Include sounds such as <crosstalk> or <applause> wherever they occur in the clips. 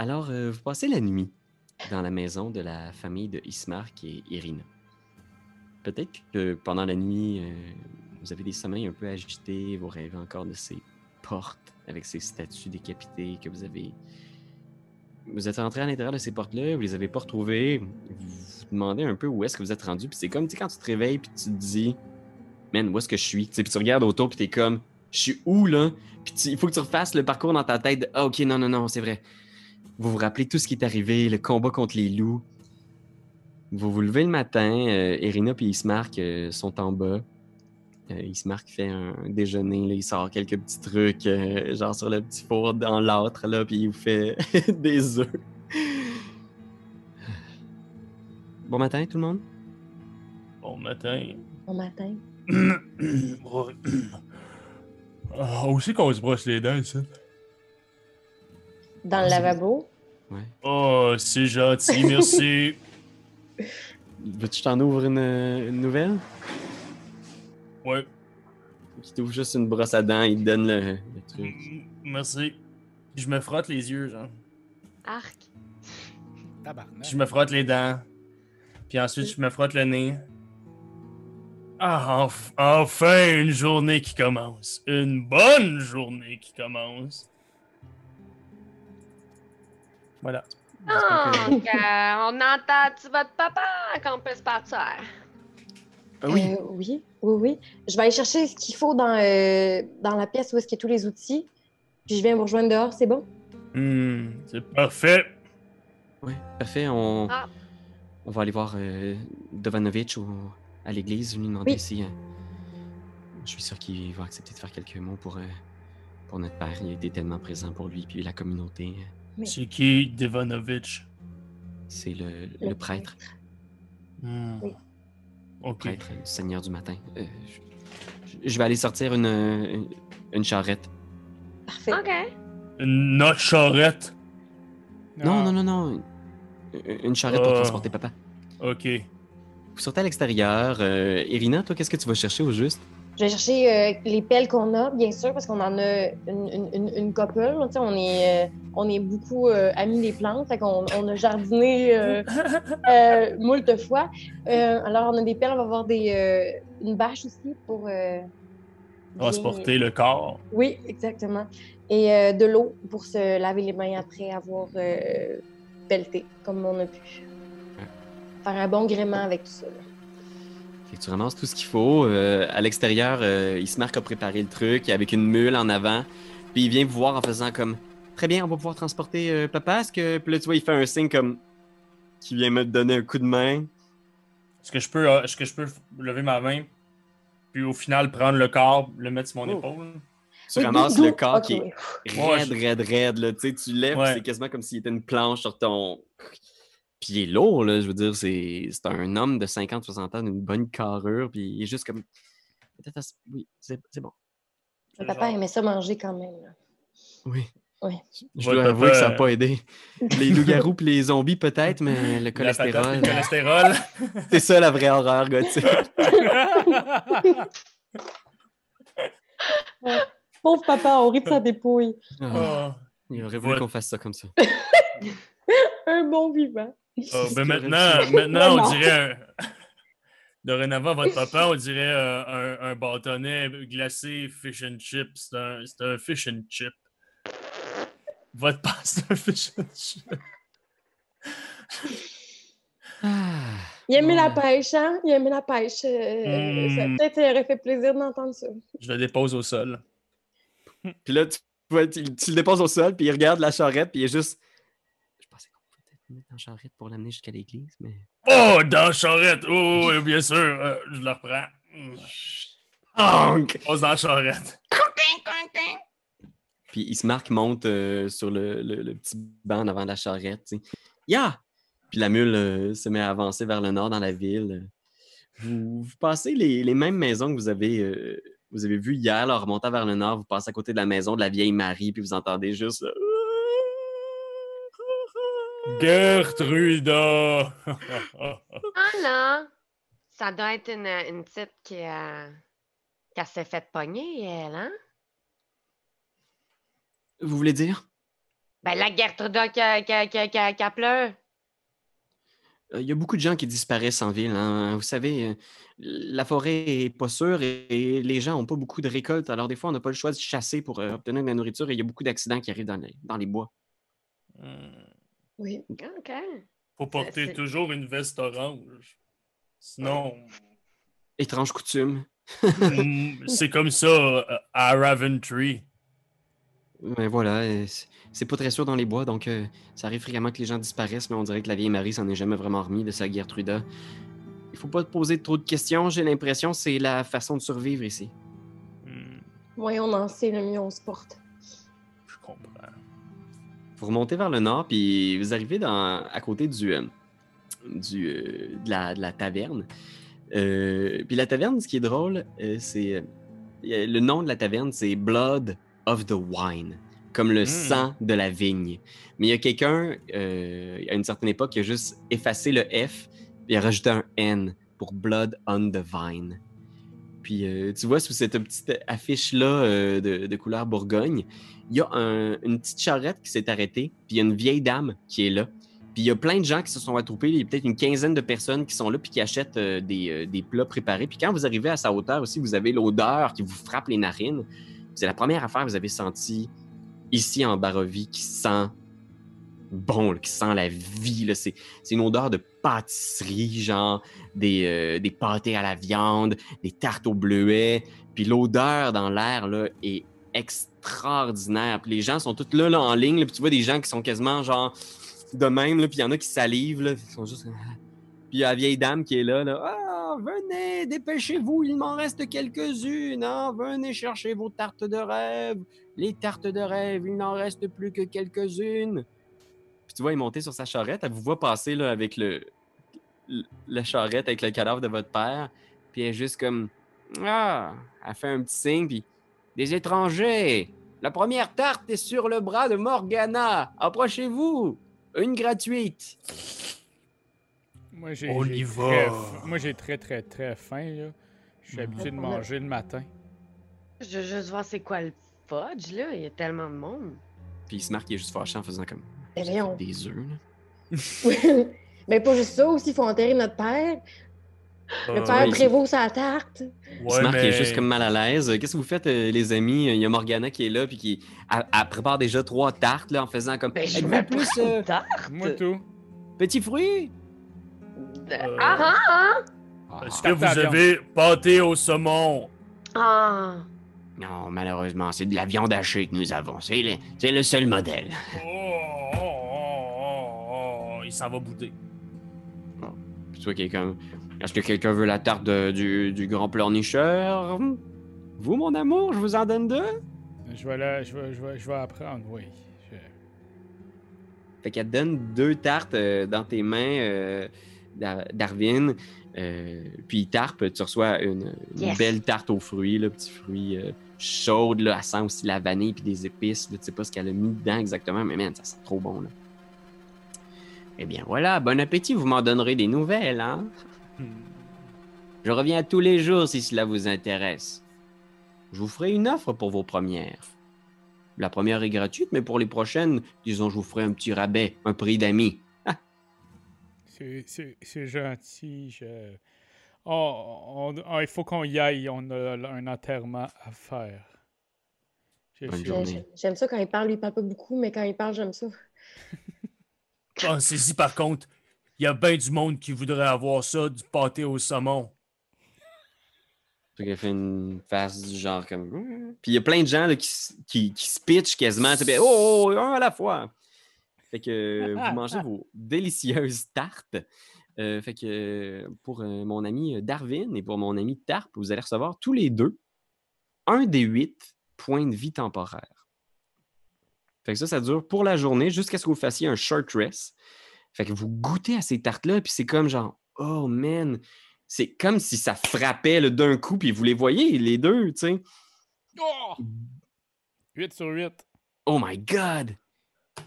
Alors, euh, vous passez la nuit dans la maison de la famille de Ismark et Irina. Peut-être que pendant la nuit, euh, vous avez des sommeils un peu agités, vous rêvez encore de ces portes avec ces statues décapitées que vous avez. Vous êtes rentré à l'intérieur de ces portes-là, vous les avez pas retrouvées, vous vous demandez un peu où est-ce que vous êtes rendu, puis c'est comme tu quand tu te réveilles puis tu te dis, man, où est-ce que je suis, Tu puis tu regardes autour puis t'es comme, je suis où là, puis tu- il faut que tu refasses le parcours dans ta tête. de, Ah ok, non non non, c'est vrai. Vous vous rappelez tout ce qui est arrivé, le combat contre les loups. Vous vous levez le matin, euh, Irina puis Ismark euh, sont en bas. Euh, Ismark fait un déjeuner, là, il sort quelques petits trucs, euh, genre sur le petit four dans l'âtre, là, puis il vous fait <laughs> des œufs. Bon matin, tout le monde. Bon matin. Bon matin. <coughs> Ah, aussi qu'on se brosse les dents, ici. Dans Ah, le lavabo? Ouais. Oh, c'est gentil, merci. <laughs> Veux-tu que je t'en ouvre une, une nouvelle? Ouais, Qui t'ouvre juste une brosse à dents, il te donne le, le truc. m- merci. Je me frotte les yeux, genre. Arc. Tabarnak. Je me frotte les dents. Puis ensuite, je me frotte le nez. Ah, enf- enfin une journée qui commence. Une bonne journée qui commence. Voilà. J'espère que- Donc, euh, on entend-tu votre papa qu'on peut se partir? Ah oui, Euh, oui, oui, oui. Je vais aller chercher ce qu'il faut dans, euh, dans la pièce où est-ce qu'il y a tous les outils. Puis je viens vous rejoindre dehors, c'est bon? Hmm, c'est parfait. ouais, parfait. On, Ah. on va aller voir euh, Dovanovitch au- à l'église, lui demander Oui. si. euh, je suis sûr qu'il va accepter de faire quelques mots pour, euh, pour notre père. Il a été tellement présent pour lui, puis la communauté. C'est qui Devanovich? C'est le, Le le prêtre, Hmm. Oui. Ok. prêtre du Seigneur du matin. Euh, je, je vais aller sortir une, une, une charrette. Parfait. OK. Notre charrette? Non, non, non, non. Une- Une charrette pour Ah. transporter papa. Ok. Vous sortez à l'extérieur. Euh, Irina, toi, qu'est-ce que tu vas chercher au juste? Je vais chercher euh, les pelles qu'on a, bien sûr, parce qu'on en a une, une, une, couple. On est, euh, on est beaucoup euh, amis des plantes, fait qu'on on a jardiné euh, moult fois. Alors, on a des pelles, on va avoir des, une bâche aussi pour... Transporter le corps. Oui, exactement. Et de l'eau pour se laver les mains après avoir pelleté, comme on a pu. Faire un bon gréement avec tout ça. là. Fait que tu ramasses tout ce qu'il faut. Euh, à l'extérieur, euh, Ismark a préparé le truc avec une mule en avant. Puis il vient vous voir en faisant comme Très bien, on va pouvoir transporter euh, papa. Est-ce que. Puis là, tu vois, il fait un signe comme. Qui vient me donner un coup de main. Est-ce que je peux, euh, est-ce que je peux lever ma main, puis au final prendre le corps, le mettre sur mon Oh. épaule? Tu Oui, ramasses le corps qui est raide, raide, raide. Là. Tu sais, tu lèves, Ouais. c'est quasiment comme s'il était une planche sur ton. Puis il est lourd, là. Je veux dire, c'est c'est un homme de 50-60 ans d'une bonne carrure. Puis il est juste comme. Oui, c'est bon. Le papa aimait ça manger quand même. là. Oui. Oui. Je dois avouer que ça n'a euh, pas aidé. Les <laughs> loups-garous puis les zombies, peut-être, mais le cholestérol, le cholestérol. <laughs> c'est ça la vraie horreur gothique. <laughs> Pauvre papa, on rit de sa dépouille. Ah, il aurait voulu Ouais. qu'on fasse ça comme ça. <laughs> Un bon vivant. C'est ben maintenant, aurait maintenant, on dirait un... <laughs> Dorénavant, votre papa, on dirait un, un, bâtonnet glacé fish and chip. C'est un, c'est un fish and chip. Votre papa, c'est un fish and chip. Ah, <laughs> Il aimait la pêche, hein? Il aimait la pêche. euh, Mm. ça- Peut-être il aurait fait plaisir d'entendre ça. Je le dépose au sol. Puis là, tu, vois, tu- tu le déposes au sol, puis il regarde la charrette, puis il est juste. Je pensais qu'on pouvait peut-être le mettre dans la charrette pour l'amener jusqu'à l'église, mais. Oh, dans la charrette! Oh, oui, bien sûr, euh, je le reprends. Honk! Pose dans la charrette. Puis il se marque, monte euh, sur le, le- le petit banc avant la charrette. tu sais. Ya! Puis la mule euh, se met à avancer vers le nord dans la ville. Vous, vous passez les, les mêmes maisons que vous avez, euh, vous avez vues hier, là, en remontant vers le nord. Vous passez à côté de la maison de la vieille Marie, puis vous entendez juste. là, Gertruda! Ah là! Ça doit être une, une petite qui, a qui a s'est fait pogner, elle, hein? Vous voulez dire? Ben, la Gertruda qui, a- qui, a- qui, a- qui, a- qui a pleuré. Euh, Il y a beaucoup de gens qui disparaissent en ville. hein. Vous savez, euh, la forêt est pas sûre et, et les gens n'ont pas beaucoup de récoltes. Alors, des fois, on n'a pas le choix de chasser pour euh, obtenir de la nourriture et il y a beaucoup d'accidents qui arrivent dans les, dans les bois. Hmm. Oui. OK. Faut porter toujours une veste orange. Sinon, Étrange coutume. hmm, c'est comme ça euh, à Raventree. Mais voilà, euh, c'est- pas très sûr dans les bois, donc euh, ça arrive fréquemment que les gens disparaissent, mais on dirait que la vieille Marie s'en est jamais vraiment remis de sa Gertruda. Il faut pas te poser trop de questions, j'ai l'impression que c'est la façon de survivre ici. Hmm, Moins on en sait, le mieux on se porte. je comprends. Vous remontez vers le nord, puis vous arrivez dans, à côté du, euh, du, euh, de, la, de la taverne. Euh, puis la taverne, ce qui est drôle, c'est. le nom de la taverne, c'est Blood of the Wine, comme le Mm. sang de la vigne. Mais il y a quelqu'un, à une certaine époque, qui a juste effacé le F, il a rajouté un N pour Blood on the Vine. Puis euh, tu vois, sous cette petite affiche-là euh, de, couleur Bourgogne, il y a un- une petite charrette qui s'est arrêtée, puis il y a une vieille dame qui est là. Puis il y a plein de gens qui se sont attroupés, il y a peut-être une quinzaine de personnes qui sont là puis qui achètent euh, des, des plats préparés. Puis quand vous arrivez à sa hauteur aussi, vous avez l'odeur qui vous frappe les narines. C'est la première affaire que vous avez sentie ici en Barovie qui sent bon, qui sent la vie. C'est une odeur de pâtisserie, genre des, euh, des pâtés à la viande, des tartes au bleuet. Puis l'odeur dans l'air là, est extraordinaire. Puis les gens sont tous là, là en ligne. là, puis tu vois des gens qui sont quasiment genre de même. Là, puis il y en a qui salivent. Là, ils sont juste... Puis il y a la vieille dame qui est là. là ah, venez, dépêchez-vous, il m'en reste quelques-unes. hein. Venez chercher vos tartes de rêve. Les tartes de rêve, il n'en reste plus que quelques-unes. Puis tu vois, il est monté sur sa charrette. Elle vous voit passer là, avec le, le- la charrette, avec le cadavre de votre père. Puis elle est juste comme. Ah! Elle fait un petit signe, puis. Des étrangers! La première tarte est sur le bras de Morgana! Approchez-vous! Une gratuite! Moi, j'ai. On j'ai y très va. f- Moi, j'ai très, très, très faim, là. Je suis habitué de manger le matin. Je veux juste voir c'est quoi le fudge, là. Il y a tellement de monde. Puis il se marque, il est juste fâché en faisant comme. Des œufs, là. <laughs> Mais pas juste ça, aussi, il faut enterrer notre père. Le Euh, père prévaut sa tarte. Ouais, il est juste comme mal à l'aise. Qu'est-ce que vous faites, euh, les amis? Il y a Morgana qui est là, puis qui elle, elle prépare déjà trois tartes, là, en faisant comme. Ben, je plus euh, tarte. Moi, tout. petits fruits? Euh, Ah ah Ah, Est-ce que vous avez pâté au saumon? ah! Non, malheureusement, c'est de la viande hachée que nous avons. C'est le, c'est le seul modèle. Oh, il s'en va bouder. Puis vois quelqu'un. Est-ce que quelqu'un veut la tarte de- du, du grand pleurnicheur? Vous, mon amour, je vous en donne deux? Je vais, la- je, vais, je, vais, je vais apprendre, oui. Je- Fait qu'elle te donne deux tartes euh, dans tes mains, euh, Dar- Darwin. Euh, puis Tarpe, tu reçois une, une Yes. belle tarte aux fruits, là, petits fruits euh, chaudes. Là, elle sent aussi la vanille puis des épices. Là, tu sais pas ce qu'elle a mis dedans exactement, mais man, ça sent trop bon. Là. Eh bien voilà, bon appétit, vous m'en donnerez des nouvelles, hein? Je reviens tous les jours si cela vous intéresse. Je vous ferai une offre pour vos premières. La première est gratuite, mais pour les prochaines, disons, je vous ferai un petit rabais, un prix d'amis. C'est- C'est gentil. Je... Oh, on- oh, il faut qu'on y aille. On a un enterrement à faire. J'aime ça quand il parle, il parle pas beaucoup, mais quand il parle, j'aime ça. Pensez-y par contre, il y a bien du monde qui voudrait avoir ça, du pâté au saumon. Fait qu'elle fait une face du genre comme. Puis il y a plein de gens là, qui, qui, qui se pitchent quasiment. puis, Oh, oh, un à la fois. Fait que vous mangez <laughs> vos délicieuses tartes. Euh, fait que euh, pour euh, mon ami Darwin et pour mon ami Tarp, vous allez recevoir tous les deux un des huit points de vie temporaires. Fait que ça, ça dure pour la journée jusqu'à ce que vous fassiez un short rest. Fait que vous goûtez à ces tartes-là, puis c'est comme genre, oh man, c'est comme si ça frappait d'un coup, puis vous les voyez, les deux, tu sais. Oh! 8 sur 8. Oh my God! Tu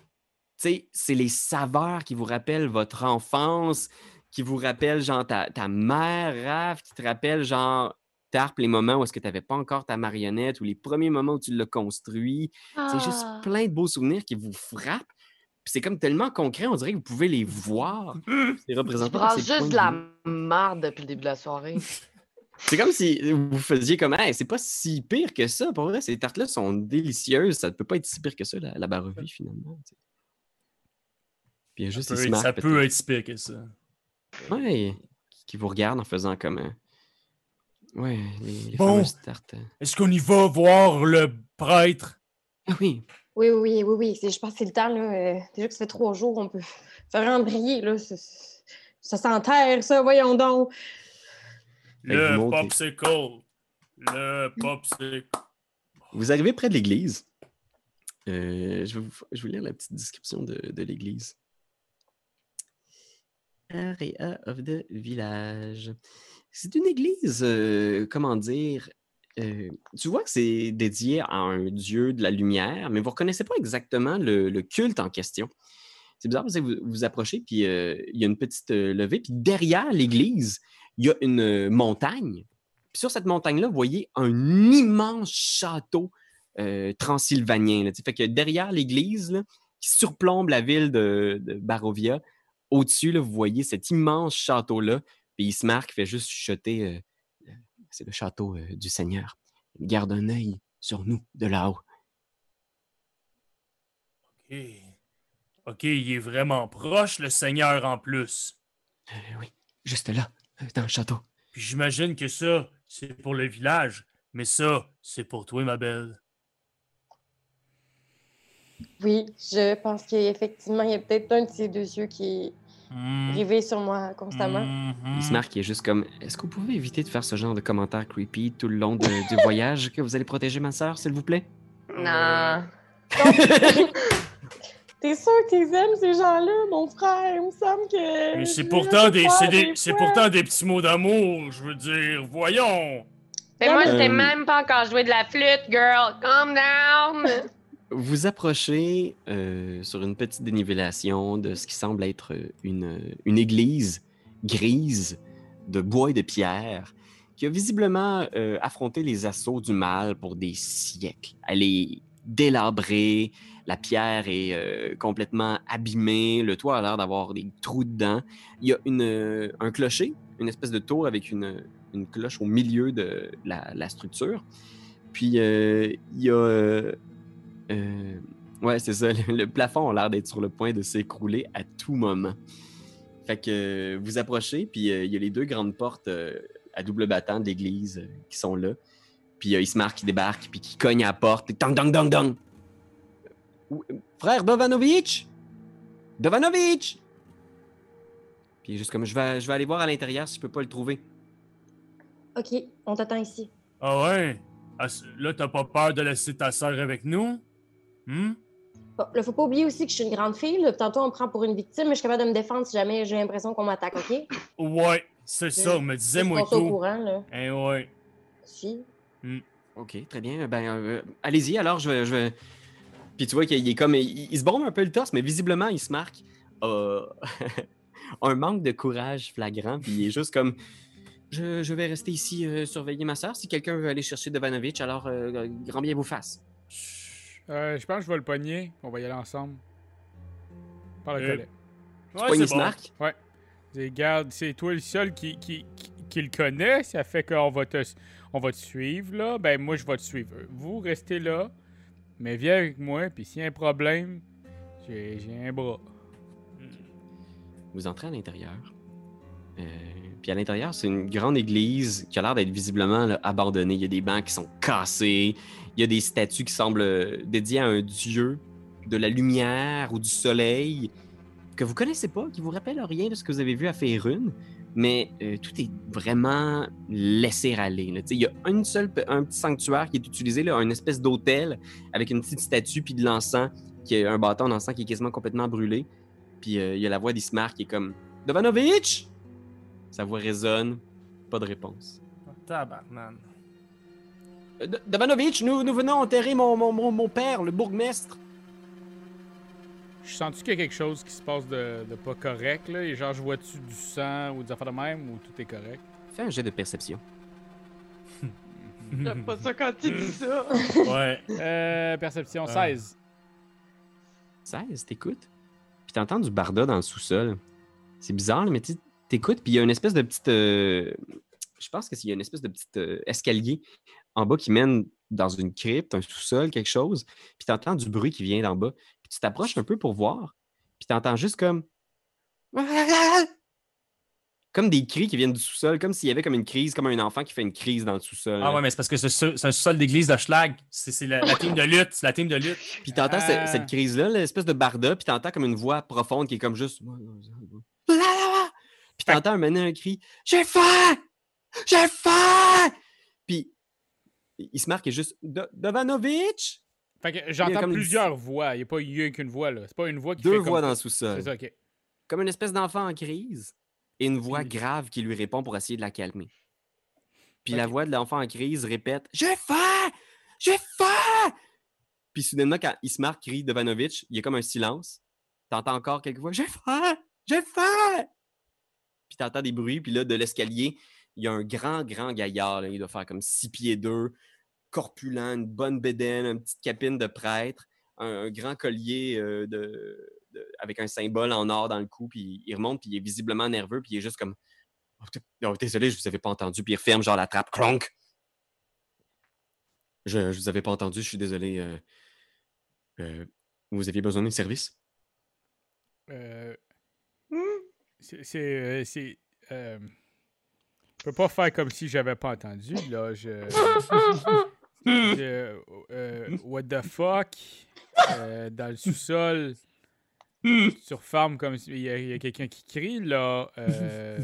sais, c'est les saveurs qui vous rappellent votre enfance, qui vous rappellent genre ta, ta mère, Raph, qui te rappelle genre les moments où est-ce que tu n'avais pas encore ta marionnette ou les premiers moments où tu l'as construit. C'est juste Ah. plein de beaux souvenirs qui vous frappent. Puis c'est comme tellement concret, on dirait que vous pouvez les voir. <laughs> C'est Je ces points juste de la merde depuis le début de la soirée. <laughs> C'est comme si vous faisiez comme, hey, c'est pas si pire que ça. Pour vrai, ces tartes-là sont délicieuses. Ça ne peut pas être si pire que ça, la, la Barovie, finalement. Puis il y a juste Ça peut, être, smart, ça peut-être. peut être si pire que ça. Ouais, qui- vous regardent en faisant comme. Ouais, les, les Bon. fameuses tartes. Est-ce qu'on y va voir le prêtre? Ah oui, Oui, oui, oui, oui. Je pense que c'est le temps. Là. euh, déjà que ça fait trois jours, on peut faire briller. Là. c'est- Ça s'enterre, ça, voyons donc. Le popsicle. Le popsicle. Vous arrivez près de l'église. Euh, je, vais vous, je vais lire la petite description de, de l'église. Area of the village. C'est une église, euh, comment dire, euh, tu vois que c'est dédié à un dieu de la lumière, mais vous ne reconnaissez pas exactement le, culte en question. C'est bizarre parce que vous vous approchez, puis euh, il y a une petite levée, puis derrière l'église, il y a une montagne. Puis sur cette montagne-là, vous voyez un immense château transylvanien. là. Fait que derrière l'église, qui surplombe la ville de, de Barovia, au-dessus, vous voyez cet immense château-là. Puis Ismark fait juste chuchoter euh, c'est le château euh, du Seigneur. Garde un œil sur nous de là-haut. OK. OK, il est vraiment proche, le Seigneur, en plus. Euh, oui, juste là, dans le château. Puis j'imagine que ça, c'est pour le village. Mais ça, c'est pour toi, ma belle. Oui, je pense qu'effectivement, il y a peut-être un de ces deux yeux qui est. rivé sur moi constamment. Mhm. Ismark est juste comme Est-ce que vous pouvez éviter de faire ce genre de commentaires creepy tout le long de- du voyage que vous allez protéger ma sœur, s'il vous plaît? Non. <laughs> T'es sûr que t'es aimes, ces gens-là, mon frère? Il me semble que. Mais c'est pourtant, des, c'est des, c'est pourtant des petits mots d'amour, je veux dire. Voyons. Mais moi, je t'ai mais- même pas encore joué de la flûte, girl. Calm down. Vous approchez euh, sur une petite dénivellation de ce qui semble être une, une église grise de bois et de pierre qui a visiblement euh, affronté les assauts du mal pour des siècles. Elle est délabrée, la pierre est euh, complètement abîmée, le toit a l'air d'avoir des trous dedans. Il y a une, un clocher, une espèce de tour avec une, une cloche au milieu de la, structure. Puis il y a euh, euh, ouais, c'est ça. <laughs> Le, le plafond a l'air d'être sur le point de s'écrouler à tout moment. Fait que euh, vous approchez, puis euh, il y a les deux grandes portes euh, à double battant de l'église euh, qui sont là. Puis il y a Ismar qui débarque, puis qui cogne à la porte. Et dong, dong, dong, dong. Euh, Frère Dovanovic! Dovanovic! Puis il est juste comme, je vais, je vais aller voir à l'intérieur si je peux pas le trouver. Ok, on t'attend ici. Ah ouais? Ah, là, t'as pas peur de laisser ta sœur avec nous? Hmm? Bon, là, faut pas oublier aussi que je suis une grande fille. là. Tantôt, on me prend pour une victime, mais je suis capable de me défendre si jamais j'ai l'impression qu'on m'attaque, OK? Ouais, c'est ça, me disait moi sont au tout. courant, là. Eh ouais. Si. Ok, très bien. Ben, euh, allez-y, alors je vais, je vais- Puis tu vois qu'il est comme. Il, il se bombe un peu le torse, mais visiblement, il se marque euh, <laughs> un manque de courage flagrant. Puis il est juste comme. Je, je vais rester ici euh, surveiller ma soeur. Si quelqu'un veut aller chercher Devanovic, alors euh, grand bien vous fasse. Euh, je pense que je vais le pogner. On va y aller ensemble. Par le Euh, collet. Tu Ouais, pognes bon. Regarde, c'est toi le seul qui, qui, qui, qui le connaît. Ça fait qu'on va te, on va te suivre, là. Ben, moi, je vais te suivre. Vous, restez là. Mais viens avec moi. Puis s'il y a un problème, j'ai j'ai un bras. Vous entrez à l'intérieur. Euh, puis à l'intérieur, c'est une grande église qui a l'air d'être visiblement abandonnée. Il y a des bancs qui sont cassés. Il y a des statues qui semblent euh, dédiées à un dieu de la lumière ou du soleil que vous connaissez pas, qui vous rappelle rien de ce que vous avez vu à Faerun. Mais euh, tout est vraiment laissé aller. Il y a une seule, un petit sanctuaire qui est utilisé, là, une espèce d'hôtel avec une petite statue puis de l'encens, qui est un bâton d'encens qui est quasiment complètement brûlé. Puis euh, il y a la voix d'Ismar qui est comme Dovanovic! Sa voix résonne, pas de réponse. Tabarnane. Euh, D- Dovanovic, nous, nous venons enterrer mon, mon, mon, mon père, le bourgmestre. Je sens-tu qu'il y a quelque chose qui se passe de, de pas correct, là? Et genre, je vois-tu du sang ou des affaires de même ou tout est correct? Fais un jet de perception. J'aime pas ça quand tu dis ça. <laughs> Ouais. Euh, perception Ah. 16. 16, t'écoutes? Puis t'entends du barda dans le sous-sol. C'est bizarre, là, mais tu t'écoutes, puis il y a une espèce de petite. euh, Je pense qu'il y a une espèce de petit euh, escalier en bas qui mène dans une crypte, un sous-sol, quelque chose. Puis t'entends du bruit qui vient d'en bas. Puis tu t'approches un peu pour voir. Puis t'entends juste comme. <laughs> Comme des cris qui viennent du sous-sol, comme s'il y avait comme une crise, comme un enfant qui fait une crise dans le sous-sol. Ah ouais, mais c'est parce que c'est un sol d'église de Schlag. C'est c'est la, la team de lutte. C'est la team de lutte. Puis t'entends Ah. cette crise-là, l'espèce de barda, puis t'entends comme une voix profonde qui est comme juste. Puis t'entends un moment un cri J'ai faim J'ai faim Puis il se marque juste Dovanovic Fait que j'entends une- plusieurs voix. Il n'y a pas eu qu'une voix, là. C'est pas une voix qui Deux fait comme voix dans le C'est sous-sol. ça, ok. Comme une espèce d'enfant en crise et une voix grave qui lui répond pour essayer de la calmer. Puis la voix de l'enfant en crise répète J'ai faim J'ai faim Puis soudainement, quand il se marque crie Dovanovic, il y a comme un silence. T'entends encore quelques voix J'ai faim J'ai faim Puis t'entends des bruits, puis là, de l'escalier, il y a un grand, grand gaillard. il doit faire comme six pieds deux, corpulent, une bonne bédaine, une petite capine de prêtre, un, grand collier euh, de, avec un symbole en or dans le cou, puis il remonte, puis il est visiblement nerveux, puis il est juste comme Oh, oh, désolé, je vous avais pas entendu, puis il referme genre la trappe, clonk. Je, je vous avais pas entendu, je suis désolé. euh, euh, vous aviez besoin d'un service? C'est. c'est, euh, c'est, euh, Je peux pas faire comme si j'avais pas entendu, là. Je. <laughs> je- euh, what the fuck? Euh, dans le sous-sol. tu refermes comme si. Il y a, il quelqu'un qui crie, là. Euh,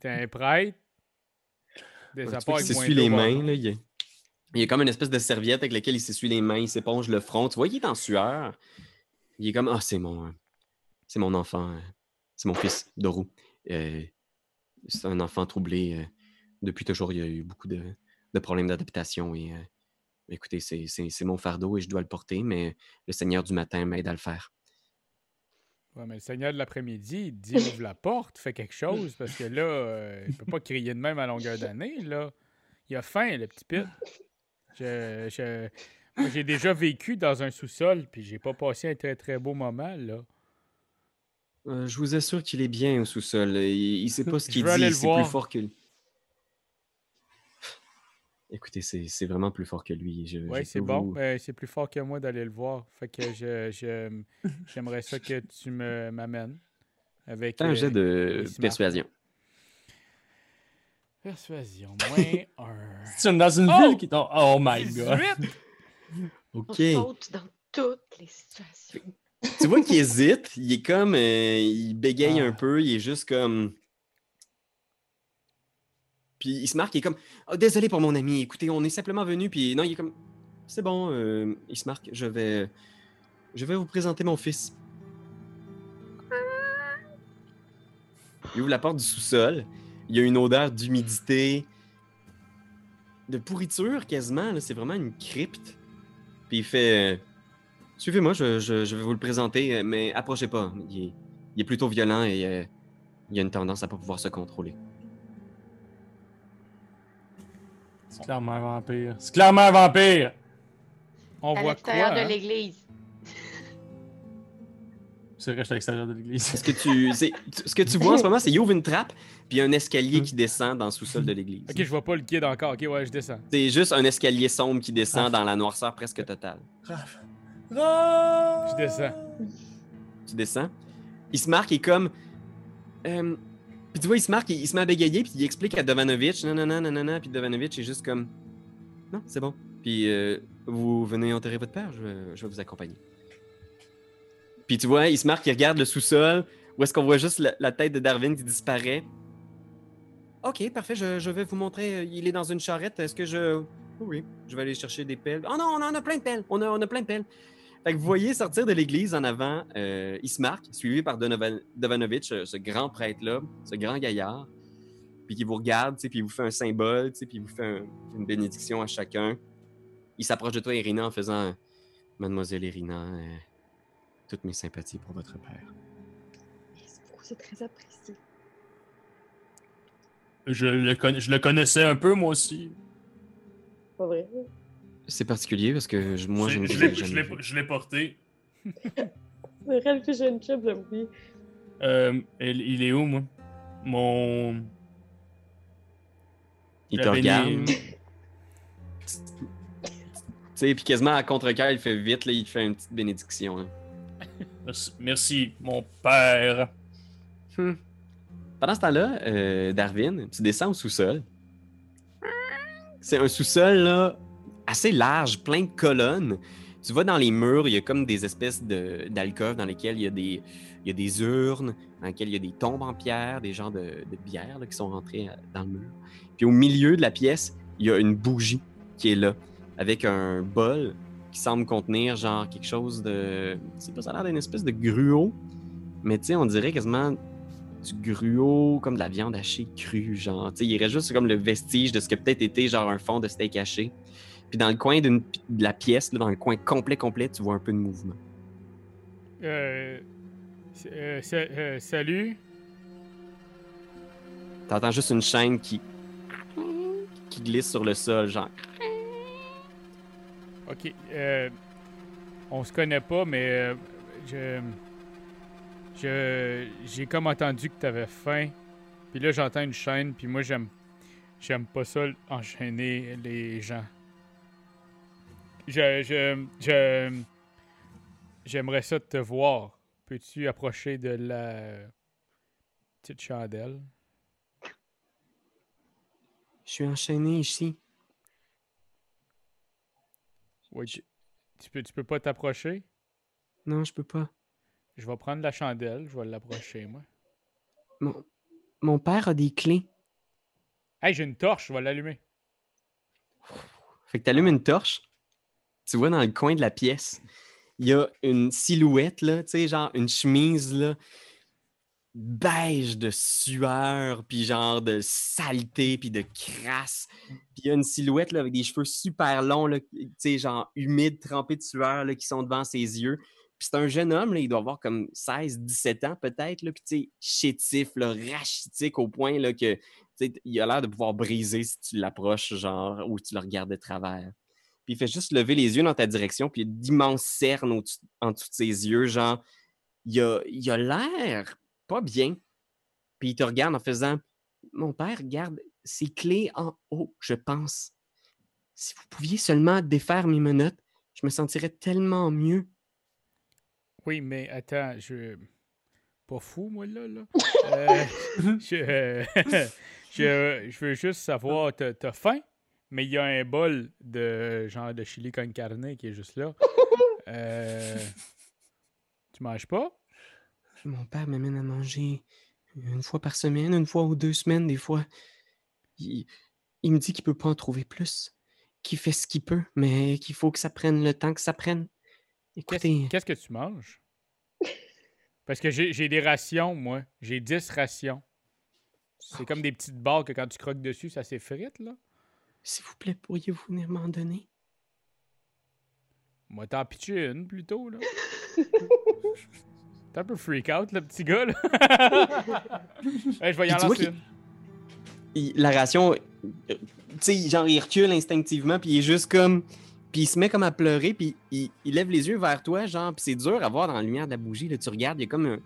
T'es un prêtre. Des apports moins s'essuie les mains. Là, il, y a, il y a comme une espèce de serviette avec laquelle il s'essuie les mains, il s'éponge le front. Tu vois, il est en sueur. Il est comme Ah, c'est mon, c'est mon enfant. C'est mon fils, Dorou. Euh, c'est un enfant troublé. euh, depuis toujours, il y a eu beaucoup de, problèmes d'adaptation. Et euh, écoutez, c'est, mon fardeau et je dois le porter, mais le Seigneur du matin m'aide à le faire. Ouais, mais le Seigneur de l'après-midi, dit ouvre la porte, fais quelque chose, parce que là, il peut pas crier de même à longueur d'année, là. Il a faim, le petit pit. Je, j'ai déjà vécu dans un sous-sol, puis j'ai pas passé un très très beau moment, là. Euh, je vous assure qu'il est bien au sous-sol. Il, il sait pas ce <laughs> qu'il dit. C'est plus fort que lui. Écoutez, c'est vraiment plus fort que lui. Je c'est bon. vous- c'est plus fort que moi d'aller le voir. Fait que je, je- <laughs> j'aimerais ça que tu m'amènes. Avec un jet euh, de persuasion. persuasion. Moins <laughs> un. C'est dans une Oh! ville qui tombe. Oh my god. 18! OK. On saute dans toutes les situations. Tu vois qu'il hésite. Il est comme. euh, il bégaye Ah. un peu. Il est juste comme. Puis il se marque. Il est comme. Oh, désolé pour mon ami. Écoutez, on est simplement venu. Puis non, il est comme. C'est bon. euh, il se marque. Je vais. Je vais vous présenter mon fils. Il ouvre la porte du sous-sol. Il y a une odeur d'humidité, de pourriture quasiment. là. C'est vraiment une crypte. Puis il fait euh, Suivez-moi, je, je- je vais vous le présenter, euh, mais approchez pas. Il est, il est plutôt violent et euh, il a une tendance à pas pouvoir se contrôler. C'est clairement un vampire. C'est clairement un vampire. On à voit quoi? l'extérieur de hein? l'église. C'est vrai, je suis à l'extérieur de l'église. Ce que tu, c'est- tu- ce que tu vois en ce moment, c'est qu'il ouvre une trappe, puis il y a un escalier qui descend dans le sous-sol de l'église. Ok, je vois pas le guide encore. Ok, ouais, je descends. C'est juste un escalier sombre qui descend Ah. dans la noirceur presque totale. Raph. Raph. Je descends. Tu descends. Il se marque, il est comme. euh, puis tu vois, il se marque, il, il se met à bégayer, puis il explique à Dovanovic, non, non, non, non, non, non, puis Dovanovic est juste comme. Non, c'est bon. Puis euh, vous venez enterrer votre père, je, vais- je vais vous accompagner. Puis tu vois, il se marque, il regarde le sous-sol, où est-ce qu'on voit juste la, la tête de Darwin qui disparaît. Ok, parfait, je, je vais vous montrer. euh, Il est dans une charrette. Est-ce que je. Oui, oui, je vais aller chercher des pelles. Oh non, on en a plein de pelles. On a, on a plein de pelles. Fait que vous voyez sortir de l'église en avant euh, Ismark, suivi par Donovan, Dovanovic, euh, ce grand prêtre-là, ce grand gaillard, puis qui vous regarde, puis il vous fait un symbole, puis il vous fait un- une bénédiction à chacun. Il s'approche de toi, Irina, en faisant Mademoiselle Irina, euh, toutes mes sympathies pour votre père. Merci beaucoup, c'est très apprécié. Je le, je le connaissais un peu, moi aussi. Pas vrai. C'est particulier parce que je- moi, je je ne l'ai- porté. <laughs> C'est vrai, le fish and chip, j'aime bien. Euh, il, il est où, moi? Mon. Il te regarde. Tu sais, puis quasiment à contre-cœur, il fait vite, là, il te fait une petite bénédiction. là. Merci, merci, mon père. Hmm. Pendant ce temps-là, euh, Darwin, tu descends au sous-sol. C'est un sous-sol là, assez large, plein de colonnes. Tu vas dans les murs, il y a comme des espèces d'alcôves dans lesquelles il y, a des, il y a des urnes, dans lesquelles il y a des tombes en pierre, des genres de, bières là, qui sont rentrées euh, dans le mur. Puis au milieu de la pièce, il y a une bougie qui est là, avec un bol qui semble contenir genre quelque chose de... Sais pas, ça a l'air d'une espèce de gruau, mais tu sais, on dirait quasiment du gruau, comme de la viande hachée crue, genre. Tu sais, il reste juste comme le vestige de ce que peut-être été genre un fond de steak haché. Puis dans le coin d'une- de la pièce, là, dans le coin complet, complet, tu vois un peu de mouvement. Euh, euh, euh, salut. T'entends juste une chaîne qui qui glisse sur le sol, genre. Ok. Euh, on se connaît pas, mais euh, je. Je. J'ai comme entendu que t'avais faim. Puis là, j'entends une chaîne, puis moi, j'aime. J'aime pas ça, enchaîner les gens. Je. Je. Je. J'aimerais ça te voir. Peux-tu approcher de la petite chandelle? Je suis enchaîné ici. Oui, tu, tu peux, tu peux pas t'approcher? Non, je peux pas. Je vais prendre la chandelle, je vais l'approcher, moi. Mon, mon père a des clés. Hey, j'ai une torche, je vais l'allumer. Fait que t'allumes une torche? Tu vois dans le coin de la pièce, il y a une silhouette, là, tu sais, genre une chemise, là, beige de sueur, puis genre de saleté, puis de crasse. Puis il y a une silhouette, là, avec des cheveux super longs, là, tu sais, genre humides, trempés de sueur, là, qui sont devant ses yeux. Puis c'est un jeune homme, là, il doit avoir comme 16, 17 ans peut-être, là, puis tu chétif, là, rachitique au point, là, que, tu sais, il a l'air de pouvoir briser si tu l'approches, genre, ou tu le regardes de travers. Puis il fait juste lever les yeux dans ta direction, puis il y a d'immenses cernes en dessous de ses yeux, genre, il a il a l'air pas bien. Puis il te regarde en faisant Mon père garde ses clés en haut, je pense. Si vous pouviez seulement défaire mes menottes, je me sentirais tellement mieux. Oui, mais attends, je. Pas fou, moi, là, là. <laughs> Euh, <laughs> je, <laughs> je, je veux juste savoir, t'as faim? Mais il y a un bol de genre de chili con carne qui est juste là. <laughs> Euh, tu manges pas? Mon père m'amène à manger une fois par semaine, une fois ou deux semaines, des fois. Il, il me dit qu'il peut pas en trouver plus, qu'il fait ce qu'il peut, mais qu'il faut que ça prenne le temps que ça prenne. Qu'est-ce Écoutez, qu'est-ce que tu manges? Parce que j'ai des rations, moi. J'ai 10 rations. C'est comme des petites barres que quand tu croques dessus, ça s'effrite, là. S'il vous plaît, pourriez-vous venir m'en donner? Moi, t'en pitcher une plutôt, là. T'es un peu freak out, le petit gars, là. <laughs> Hey, je vais y en lancer une. il- la ration, euh, tu sais, genre, il recule instinctivement, puis il est juste comme. Puis il se met comme à pleurer, puis il, il lève les yeux vers toi, genre, puis c'est dur à voir dans la lumière de la bougie. Là, tu regardes, il y a comme un-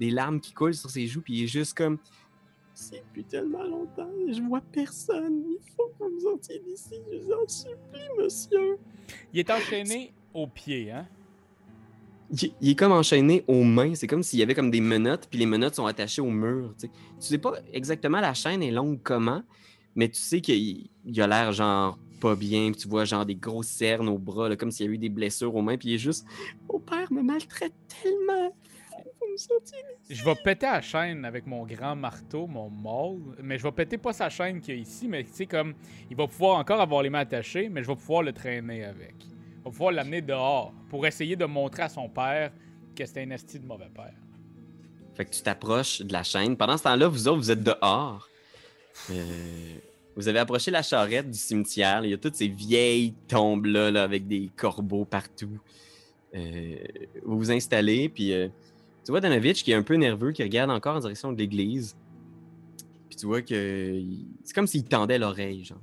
des larmes qui coulent sur ses joues, puis il est juste comme. C'est depuis tellement longtemps, je vois personne. Il faut que vous me sortiez d'ici, je vous en supplie, monsieur. Il est enchaîné au pied, hein? Il, il est comme enchaîné aux mains. C'est comme s'il y avait comme des menottes, puis les menottes sont attachées au mur. Tu sais, tu sais pas exactement la chaîne est longue comment, mais tu sais qu'il il a l'air genre pas bien. puis tu vois genre des grosses cernes au bras, là, comme s'il y a eu des blessures aux mains. Puis il est juste Mon père me maltraite tellement. Je vais péter la chaîne avec mon grand marteau, mon maul, mais je vais péter pas sa chaîne qu'il y a ici, mais tu sais, comme, il va pouvoir encore avoir les mains attachées, mais je vais pouvoir le traîner avec. Je vais pouvoir l'amener dehors pour essayer de montrer à son père que c'était un esti de mauvais père. Fait que tu t'approches de la chaîne. Pendant ce temps-là, vous autres, vous êtes dehors. Euh, vous avez approché la charrette du cimetière. Il y a toutes ces vieilles tombes-là là, avec des corbeaux partout. Euh, vous vous installez, puis euh, tu vois Danovitch qui est un peu nerveux, qui regarde encore en direction de l'église. Puis tu vois que c'est comme s'il tendait l'oreille, genre.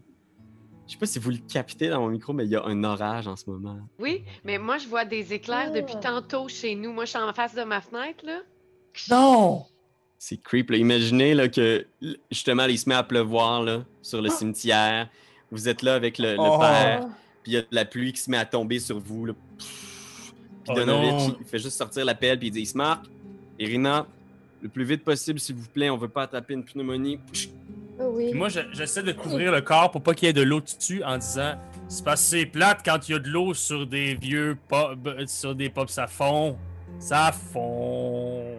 Je sais pas si vous le captez dans mon micro, mais il y a un orage en ce moment. Oui, mais moi, je vois des éclairs Ah. depuis tantôt chez nous. Moi, je suis en face de ma fenêtre, là. Non! C'est creep. Là. Imaginez là, que justement, il se met à pleuvoir là, sur le cimetière. Vous êtes là avec le, le Oh. père, puis il y a de la pluie qui se met à tomber sur vous. Là. Pfff. Oh il fait juste sortir la pelle, puis il dit Smart, Irina, le plus vite possible, s'il vous plaît, on veut pas attraper une pneumonie. Oui. Puis moi, je- j'essaie de couvrir le corps pour pas qu'il y ait de l'eau dessus en disant c'est parce que c'est plate quand il y a de l'eau sur des vieux pubs, sur des pubs, ça fond. Ça fond.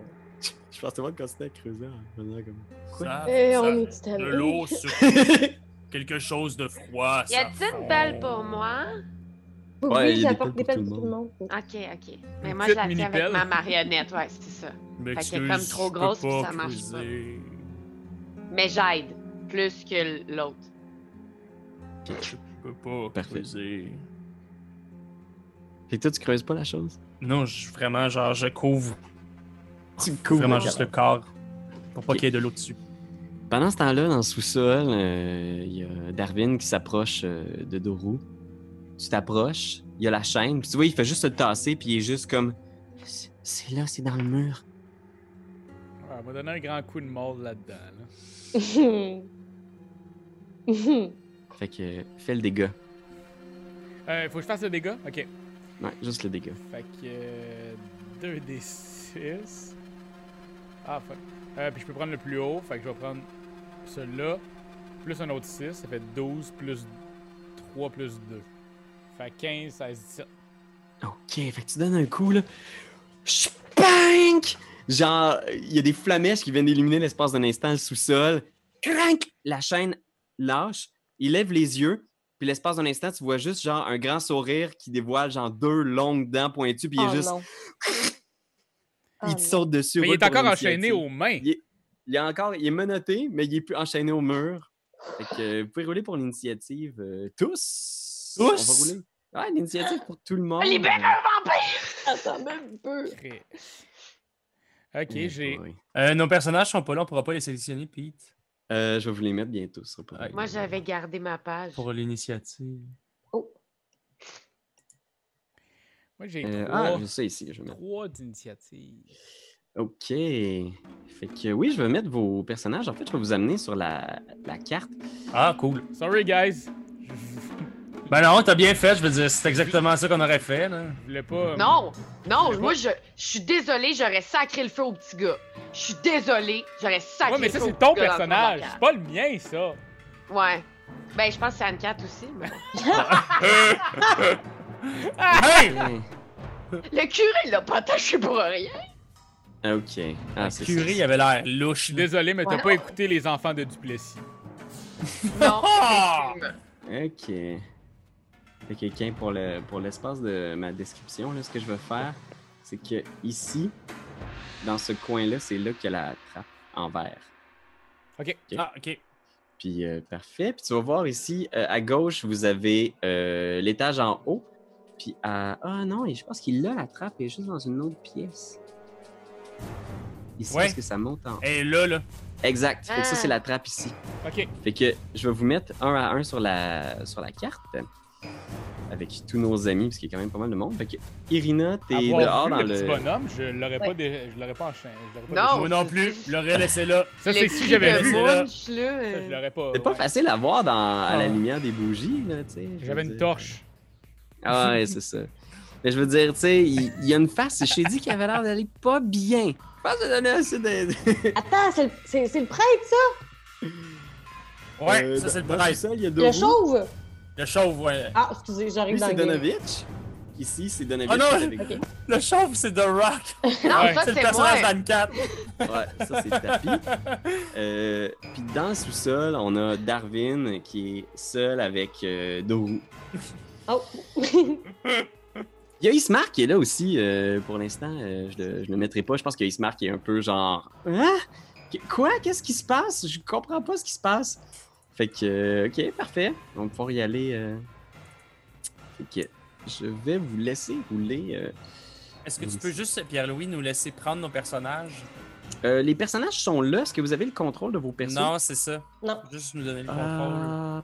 Je pensais pas que c'était à creuser en faisant comme. Ça, Eh, ça- on est de l'eau sur <laughs> quelque chose de froid. Y a-t-il une belle pour moi? Oui, Ouais, j'apporte des pelles pour tout le monde. Ok, ok. Mais moi, je la avec ma marionnette, ouais, c'est ça. M'excuse, Fait qu'elle est comme trop grosse, puis ça marche pas. Mais j'aide plus que l'autre. Je peux pas Parfait. creuser. Fait que toi, tu creuses pas la chose? Non, je, vraiment, genre, je couvre Tu couvres vraiment le juste le corps pour pas qu'il y ait de l'eau dessus. Pendant ce temps-là, dans le sous-sol, euh, il y a Darwin qui s'approche euh, de Doru. Tu t'approches, il y a la chaîne, puis tu vois, il fait juste se tasser, puis il est juste comme. C'est- là, c'est dans le mur. Ouais, on va donner un grand coup de molle là-dedans. Là. <laughs> Fait que euh, fais le dégât. Euh, faut que je fasse le dégât? Ok. Ouais, juste le dégât. Fait que. euh, 2d6. Ah, fuck. Euh, puis je peux prendre le plus haut. Fait que je vais prendre celui-là. Plus un autre 6. Ça fait 12 plus 3 plus 2. Fait 15, 16, 17. Ok, fait que tu donnes un coup, là. Spank! Genre, il y a des flamèches qui viennent d'illuminer l'espace d'un instant le sous-sol. Crank! La chaîne lâche, il lève les yeux, puis l'espace d'un instant, tu vois juste genre un grand sourire qui dévoile genre deux longues dents pointues, puis il est Oh juste. <laughs> Il Oh te non. saute dessus. Mais il est encore enchaîné aux mains. Il est, il est encore, il est menotté, mais il est plus enchaîné au mur. Fait que euh, vous pouvez rouler pour l'initiative euh, tous. Tous? On va rouler. Ouais, l'initiative pour tout le monde. Libère un vampire! Attends même un peu. Ok, j'ai. Euh, nos personnages sont pas là, on pourra pas les sélectionner, Pete, Euh, je vais vous les mettre bientôt. ce sera pas Ouais. long. Moi, j'avais gardé ma page. pour l'initiative. Moi, j'ai Euh, 3. ah, ça ici. Je vais mettre. 3 d'initiative. Ok. Fait que oui, je vais mettre vos personnages. En fait, je vais vous amener sur la, la carte. Ah, cool. Sorry, guys. <laughs> Ben non, t'as bien fait, je veux dire, c'est exactement ça qu'on aurait fait, là. Je voulais pas. Non, non, Mais moi, je, je suis désolée, j'aurais sacré le feu au petit gars. Je suis désolée, j'aurais sacré Ouais, mais le ça, feu au c'est ton le personnage. C'est pas le mien, ça. Ouais. Ben, je pense que c'est Anne-Cat aussi. mais. <laughs> Hey! Le curé, il l'a pas attaché pour rien. Ah, ok. Ah, c'est Curie, il avait l'air Je louche. désolé, mais t'as Ouais. pas écouté les enfants de Duplessis. Non, <laughs> Ah! Ok. Fait que quelqu'un pour le pour l'espace de ma description, là, ce que je vais faire, c'est que ici, dans ce coin-là, c'est là qu'il y a la trappe en verre. Ok. Ah, ok. Puis euh, parfait. Puis tu vas voir ici, euh, à gauche, vous avez euh, l'étage en haut. Puis à... Ah non, je pense qu'il a la trappe, elle est juste dans une autre pièce. Ici, Ouais. parce que ça monte en haut. Et là, là. Exact. Fait que ça, Ah. c'est la trappe ici. Ok. Fait que je vais vous mettre un à un sur la, sur la carte. Avec tous nos amis, parce qu'il y a quand même pas mal de monde. Fait que Irina, t'es Avoir dehors vu dans le petit bonhomme, je l'aurais pas, Ouais. dé- je l'aurais pas enchaîné. Non. Moi non plus, je l'aurais laissé là. Ça, c'est si j'avais vu. c'est là. Ça, euh, je l'aurais pas. C'est pas ouais. facile à voir dans, à la lumière des bougies, là, tu sais. J'avais une dire. torche. Ah ouais, c'est ça. Mais je veux dire, tu sais, il, il y a une face. Je t'ai dit qu'il avait l'air d'aller pas bien. Je pense que ça donnait assez de. Attends, c'est le, le prêtre, ça? Ouais, Euh, ça c'est le prêtre. sous-sol, il y a deux Le roues. chauve? Le chauve, ouais. Ah, excusez, j'arrive dans c'est. Donovitch. Ici, c'est Donovitch. Ah non, qui est avec ok. vous. Le chauve, c'est The Rock. <laughs> Non, Ouais. C'est le c'est personnage moi. d'Anne-Cat. Ouais, ça, c'est Tapi. Euh, Puis dans le sous-sol, on a Darwin qui est seul avec euh, Doru. Oh. Il y a Ismar qui est là aussi euh, pour l'instant. euh, je, le, je le mettrai pas. Je pense que Ismar qui est un peu genre. Hein? Qu- Quoi? Qu'est-ce qui se passe? Je comprends pas ce qui se passe. Fait que, euh, ok, parfait. On va pouvoir y aller. euh. Fait que je vais vous laisser rouler. euh. Est-ce que tu peux juste, Pierre-Louis, nous laisser prendre nos personnages? Euh, les personnages sont là. Est-ce que vous avez le contrôle de vos personnages? Non, c'est ça. Non. Juste nous donner le contrôle. Euh,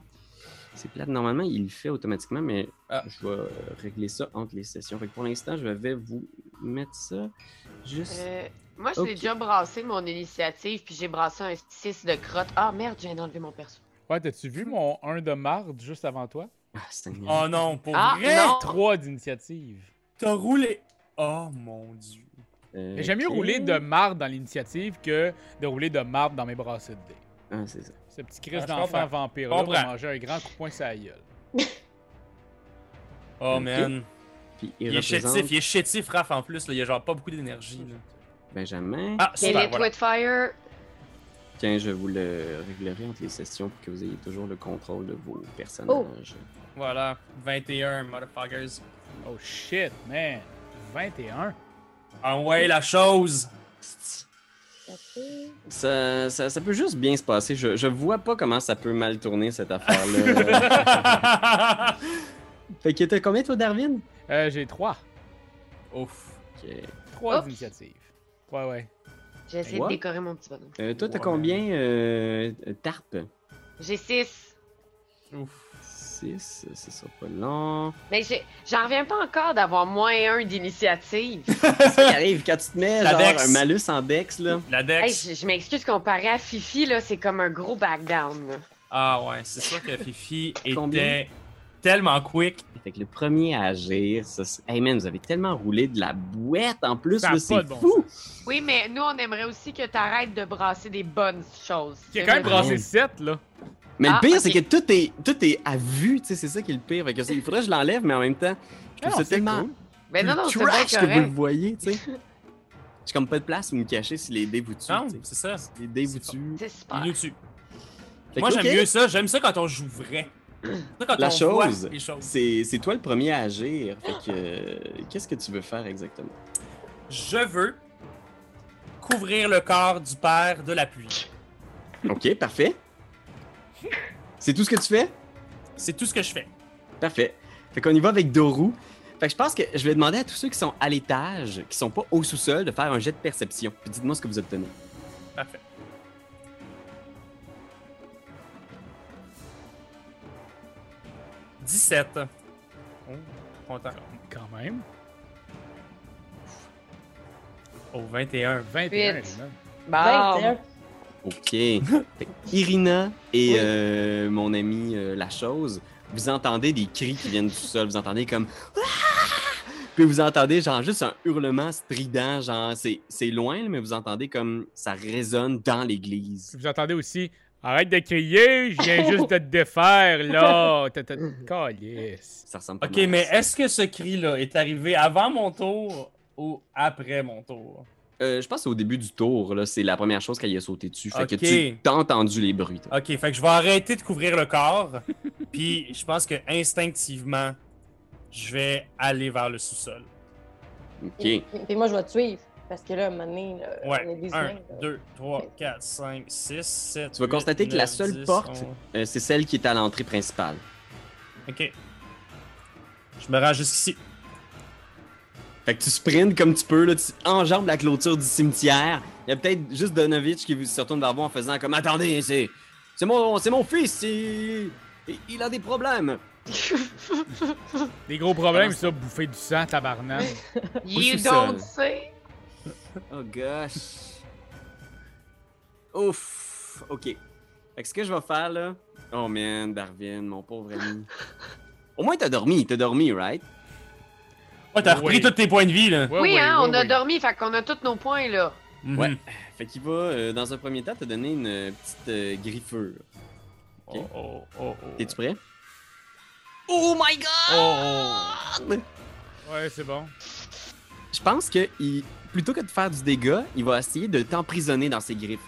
C'est plate. Normalement, il le fait automatiquement, mais Ah. je vais régler ça entre les sessions. Fait que pour l'instant, je vais vous mettre ça juste. Euh, moi, je l'ai déjà brassé mon initiative, puis j'ai brassé un 6 de crotte. Ah merde, je viens d'enlever mon perso. Ouais, t'as-tu vu mon 1 de marde juste avant toi? Ah. Oh non, pour Ah, vrai? non. 3 d'initiative. T'as roulé. Oh mon dieu. Euh, J'aime mieux rouler de marde dans l'initiative que de rouler de marde dans mes brassées de dés. Ah, c'est ça. Ce petit Ah, Chris je d'enfant vampire là va manger un grand coup de poing sur la gueule. <laughs> Oh man. Puis il, Il est chétif, il est chétif, Raph, en plus. Là. Il a genre pas beaucoup d'énergie. là. Benjamin. Ah, super, voilà. fire? Tiens, je vous le réglerai entre les sessions pour que vous ayez toujours le contrôle de vos personnages. Voilà, 21, motherfuckers. Oh shit, man. 21. Ah ouais, la chose. Ça, ça, ça peut juste bien se passer. Je, je vois pas comment ça peut mal tourner cette affaire-là. <laughs> fait que t'as combien toi, Darwin? Euh, j'ai 3. Ouf. Ok. 3 Oups. d'initiative. Ouais, ouais. J'ai essayé What? de décorer mon petit bonhomme. Euh, toi, t'as combien, euh, Tarp? J'ai 6. Ouf. 6, ce sera pas long. Mais j'ai- j'en reviens pas encore d'avoir moins 1 d'initiative. <laughs> Ça qui arrive quand tu te mets La genre un malus en Dex, là. La hey, Dex. je je m'excuse, comparé à Fifi, là, c'est comme un gros backdown. là. Ah ouais, c'est sûr que Fifi Combien? était tellement quick. Fait que le premier à agir, ça, c'est- hey man, vous avez tellement roulé de la boîte en plus, Ça a là, pas c'est de bon fou! Oui, mais nous, on aimerait aussi que tu arrêtes de brasser des bonnes choses. Qui a quand même brassé Ouais. 7, là. Mais Ah, le pire, ok. c'est que tout est, tout est à vue, tu sais, c'est ça qui est le pire. Fait que ça, il faudrait que je l'enlève, mais en même temps, je Ah trouve non, ça c'est tellement cool. Mais non, non, plus c'est bien trash que vous le correct. voyez, tu sais. <laughs> J'ai comme pas de place où me cacher si les dés vous tuent. Non, tu sais. c'est ça. Les dés vous C'est tuent. C'est Il super. nous tue. Fait Moi, j'aime ok, mieux ça. J'aime ça quand on joue vrai. La chose. C'est c'est toi le premier à agir. Fait que, euh, qu'est-ce que tu veux faire exactement? Je veux couvrir le corps du père de la pluie. Ok, parfait. C'est tout ce que tu fais? C'est tout ce que je fais. Parfait. Fait qu'on y va avec Doru. Fait que je pense que je vais demander à tous ceux qui sont à l'étage, qui sont pas au sous-sol, de faire un jet de perception. Puis dites-moi ce que vous obtenez. Parfait. « 17. Oh, content. Quand même. Oh, 21. 21, Huit. man. Bon. 21. OK. Irina et Oui. euh, mon ami euh, La Chose, vous entendez des cris qui viennent du sol. Vous entendez comme... Ah! Puis vous entendez genre juste un hurlement strident. Genre, c'est c'est loin, mais vous entendez comme ça résonne dans l'église. Vous entendez aussi Arrête de crier, je viens <laughs> juste de te défaire, là. <laughs> T'as- Calisse. Ça ressemble pas Ok, mal mais est-ce que ce cri-là est arrivé avant mon tour ou après mon tour? Euh, je pense que c'est au début du tour, là, c'est la première chose qu'elle y a sauté dessus. Fait que tu t'as entendu les bruits. toi. Ok, fait que je vais arrêter de couvrir le corps. <laughs> Puis je pense que instinctivement, je vais aller vers le sous-sol. OK. Et, et moi, je vais te suivre. Parce que là, à un moment donné, là, on est Ouais. des 1, humains. là. 2, 3, 4, 5, 6, 7. Tu vas constater que la seule porte- Euh, c'est celle qui est à l'entrée principale. Ok. Je me rends jusqu'ici. Fait que tu sprints comme tu peux, là, tu enjambes la clôture du cimetière. Il y a peut-être juste Donovitch qui se retourne vers vous en faisant comme Attendez, c'est. C'est mon, c'est mon fils, il... il a des problèmes. Des gros problèmes, ça, bouffer du sang, tabarnak. <laughs> You don't say. <laughs> Oh gosh. Ouf. Ok. Fait que ce que je vais faire là. Oh man, Darwin, mon pauvre ami. Au moins t'as dormi, t'as dormi, right? Oh, t'as Oui. repris tous tes points de vie, là. Ouais, oui, ouais, hein, ouais, on a ouais. dormi, fait qu'on a tous nos points, là. Mhm. Ouais. Fait qu'il va, euh, dans un premier temps, te donner une euh, petite euh, griffure. Oh, oh, oh, oh. T'es-tu prêt? Oh my Oh, god! Ouais, c'est bon. Je pense que il- plutôt que de faire du dégât, il va essayer de t'emprisonner dans ses griffes.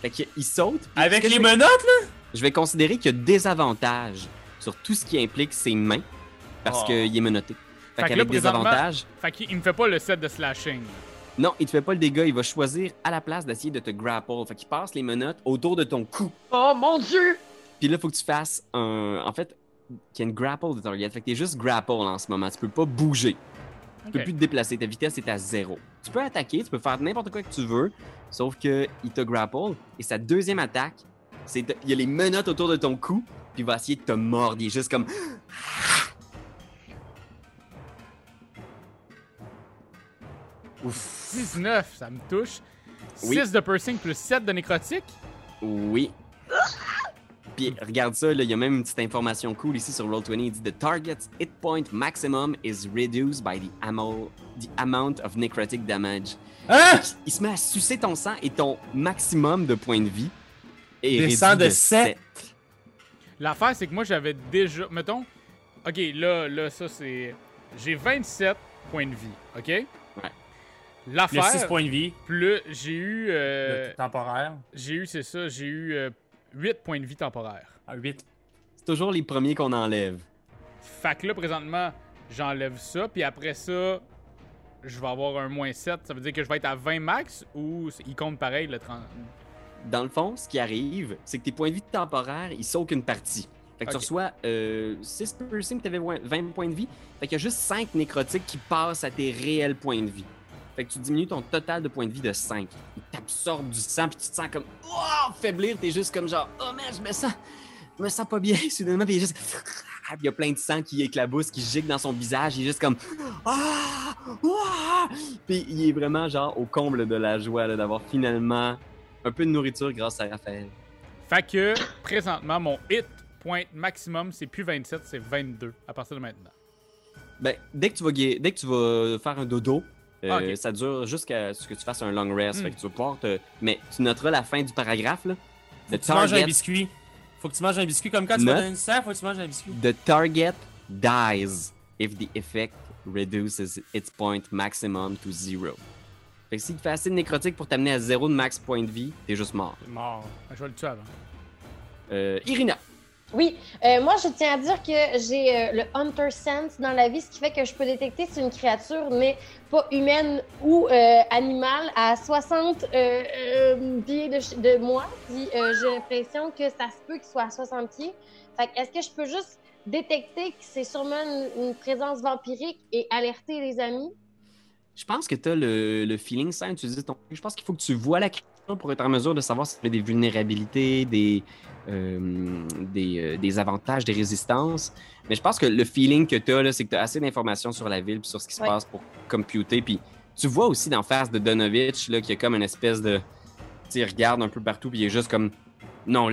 Fait qu'il saute. Avec les vais- menottes, là? Je vais considérer qu'il y a des avantages sur tout ce qui implique ses mains parce Oh. qu'il est menotté. Fait, Fait que qu'avec des avantages, Fait qu'il il me fait pas le set de slashing. non, il te fait pas le dégât, il va choisir à la place d'essayer de te grapple. Fait qu'il passe les menottes autour de ton cou. Oh mon dieu! Puis là, il faut que tu fasses un. En fait, qu'il y ait une grapple de target. Fait que t'es juste grapple en ce moment. Tu peux pas bouger. Tu peux plus te déplacer. Ta vitesse est à zéro. Tu peux attaquer, tu peux faire n'importe quoi que tu veux. Sauf que il te grapple. Et sa deuxième attaque, c'est de- il y a les menottes autour de ton cou. puis il va essayer de te mordre. Il est juste comme. <gasps> Ouf. 19, ça me touche. Oui. 6 de piercing plus 7 de nécrotique. Oui. Puis regarde ça, là, il y a même une petite information cool ici sur Roll20. Il dit The target's hit point maximum is reduced by the, amo- the amount of necrotic damage. Hein? Il se met à sucer ton sang et ton maximum de points de vie est Descend réduit de de sept. 7. L'affaire, c'est que moi, j'avais déjà. Mettons. Ok, là, là, ça, c'est. J'ai 27 points de vie, ok? Ouais. L'affaire. 6 points de vie. Plus j'ai eu. euh, le temporaire. j'ai eu, c'est ça, j'ai eu euh, 8 points de vie temporaires. À 8. C'est toujours les premiers qu'on enlève. Fait que là, présentement, j'enlève ça, puis après ça, je vais avoir un moins 7. Ça veut dire que je vais être à 20 max ou il compte pareil le 30. Dans le fond, ce qui arrive, c'est que tes points de vie temporaires, ils sautent une partie. Fait que tu Ok. reçois euh, 6 piercing, t'avais 20 points de vie. Fait qu'il y a juste 5 nécrotiques qui passent à tes réels points de vie. Fait que tu diminues ton total de points de vie de 5. Il t'absorbe du sang, puis tu te sens comme oh, faiblir. T'es juste comme genre, oh man, je me sens, je me sens pas bien, <laughs> soudainement. Puis il y a juste. <laughs> Puis il y a plein de sang qui éclabousse, qui gicle dans son visage. Il est juste comme ah, ah! Puis il est vraiment genre au comble de la joie d'avoir finalement un peu de nourriture grâce à Raphaël. Fait que présentement, mon hit point maximum, c'est plus 27, c'est 22 à partir de maintenant. Ben, dès que tu vas, dès que tu vas faire un dodo, euh, Ah, ok. ça dure jusqu'à ce que tu fasses un long rest. Hmm. Fait que tu vas pouvoir te... Mais tu noteras la fin du paragraphe, là. The Tu manges un target, biscuit. Faut que tu manges un biscuit comme quand tu vas du sang, faut que tu manges un biscuit. the target dies if the effect reduces its point maximum to zero. Fait que s'il te fait assez de nécrotique pour t'amener à zéro de max point de vie, t'es juste mort. Mort. Ah, Je vais le tuer avant. Euh, Irina, Oui, euh, moi je tiens à dire que j'ai euh, le Hunter Sense dans la vie, ce qui fait que je peux détecter si une créature n'est pas humaine ou euh, animale à 60 euh, euh, pieds de, moi. J'ai l'impression que ça se peut qu'il soit à 60 pieds. Est-ce que je peux juste détecter que c'est sûrement une, présence vampirique et alerter les amis? je pense que t'as le, le feeling sans utiliser ton... Je pense qu'il faut que tu vois la créature pour être en mesure de savoir si tu as des vulnérabilités, des, euh, des, euh, des avantages, des résistances. Mais je pense que le feeling que tu as, c'est que tu as assez d'informations sur la ville puis sur ce qui se Ouais. passe pour computer. Puis tu vois aussi d'en face de Donovitch là, qu'il y a comme une espèce de. Tu regarde un peu partout puis il est juste comme. Non,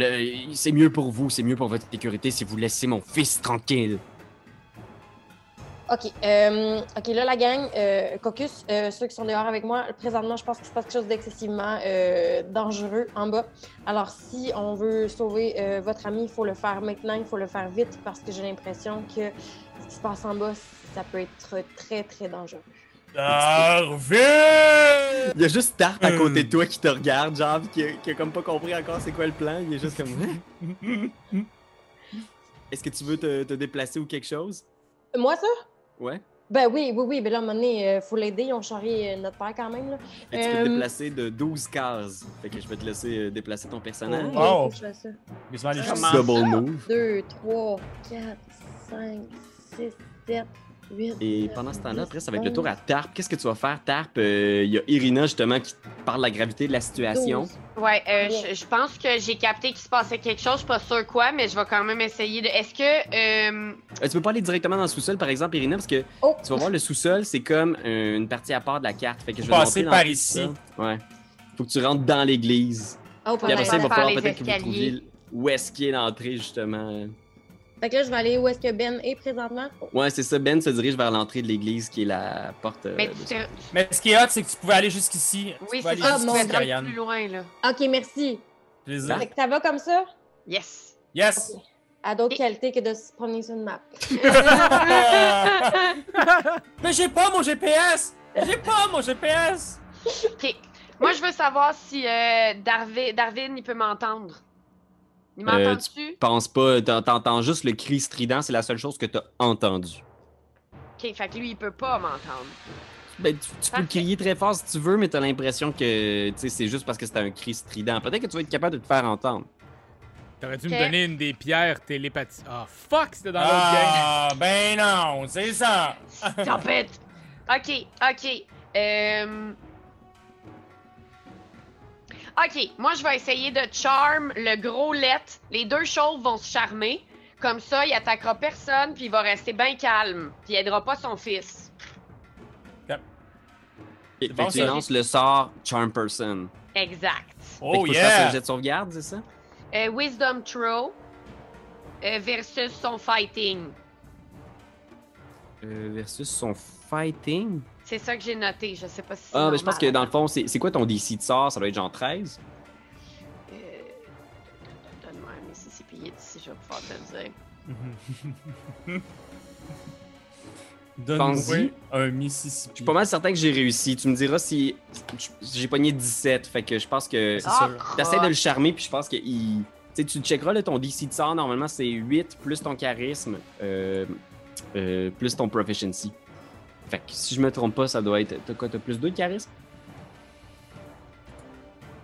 c'est mieux pour vous, c'est mieux pour votre sécurité si vous laissez mon fils tranquille. OK. euh, OK, là, la gang, euh, Caucus, euh, ceux qui sont dehors avec moi, présentement, je pense qu'il se passe quelque chose d'excessivement euh, dangereux en bas. Alors, si on veut sauver euh, votre ami, il faut le faire maintenant, il faut le faire vite, parce que j'ai l'impression que ce qui se passe en bas, ça peut être très, très dangereux. Darvin! Il y a juste Tarte à côté de toi qui te regarde, genre, qui a, qui a comme pas compris encore c'est quoi le plan. Il est juste comme. <laughs> Est-ce que tu veux te, te déplacer ou quelque chose? Moi, ça? Ouais. Ben oui, oui, oui. Ben là, à un moment donné, il faut l'aider. Ils ont charrié euh, notre père quand même. Là. Que tu peux te Euh, déplacer de 12 cases. Fait que je vais te laisser euh, déplacer ton personnage. Oui, Oh. que je fasse ça. Mais tu vas aller Double move. 2, 3, 4, 5, 6, 7, 8. Et pendant ce temps-là, après, ça va être le tour à Tarp. Qu'est-ce que tu vas faire, Tarp? Euh, Il y a Irina, justement, qui parle de la gravité de la situation. Ouais, euh, je, je pense que j'ai capté qu'il se passait quelque chose. Je suis pas sûre quoi, mais je vais quand même essayer de. Est-ce que. euh, Euh, tu peux pas aller directement dans le sous-sol, par exemple, Irina, parce que Oh! tu vas voir le sous-sol, c'est comme une partie à part de la carte. Fait que je vais Faut te passer par ici. Ouais. Faut que tu rentres dans l'église. Oh, Puis après ça, il va par falloir les peut-être que vous escaliers. trouviez où est-ce qu'il est l'entrée, justement. Fait que là, je vais aller où est-ce que Ben est présentement? Ouais, c'est ça. Ben se dirige vers l'entrée de l'église, qui est la porte. euh, mais tu ce qui est hot, c'est que tu pouvais aller jusqu'ici. Oui, pouvais c'est aller ça, tu Dieu. aller plus loin, là. OK, merci. Plaisir. Fait que ça va comme ça? Yes! Yes! À d'autres qualités que de se promener sur une map. <laughs> <laughs> Mais j'ai pas mon GPS! J'ai pas mon GPS! Ok. Moi, je veux savoir si euh, Darvi- Darwin, il peut m'entendre. Il Euh, m'entend-tu? Pense pas, t'en- t'entends juste le cri strident, c'est la seule chose que t'as entendu. Ok, fait que lui, il peut pas m'entendre. Ben, tu, tu peux crier très fort si tu veux, mais t'as l'impression que tu sais, c'est juste parce que c'est un cri strident. Peut-être que tu vas être capable de te faire entendre. T'aurais dû me donner une des pierres télépathiques. Ah, fuck, c'était dans l'autre game. Ah, ben non, c'est ça! Stop it! Ok, ok. Euh... Ok, moi je vais essayer de charm le gros let. Les deux chauves vont se charmer. Comme ça, il attaquera personne, puis il va rester bien calme. Puis il aidera pas son fils. Fait bon, que tu lances le sort Charm Person. Exact. Fait Oh faut que fasse un yeah! jet de sauvegarde, c'est ça? Euh, wisdom throw euh, versus son fighting. Euh, versus son fighting? C'est ça que j'ai noté. Je sais pas si c'est Ah, ben, je pense que dans le fond, c'est c'est quoi ton DC de sort? Ça doit être genre 13. Euh, Donne-moi un Mississippi d'ici, je vais pouvoir te le dire. <laughs> Donne-moi un Mississippi. Je suis pas mal certain que j'ai réussi. Tu me diras si j'ai pogné 17. Fait que je pense que C'est Ah, sûr. t'essaies de le charmer, puis je pense que il... tu sais, tu checkeras là, ton DC de sort. Normalement, c'est 8 plus ton charisme, euh, euh, plus ton proficiency. Fait que si je me trompe pas, ça doit être. T'as quoi, t'as plus 2 de charisme?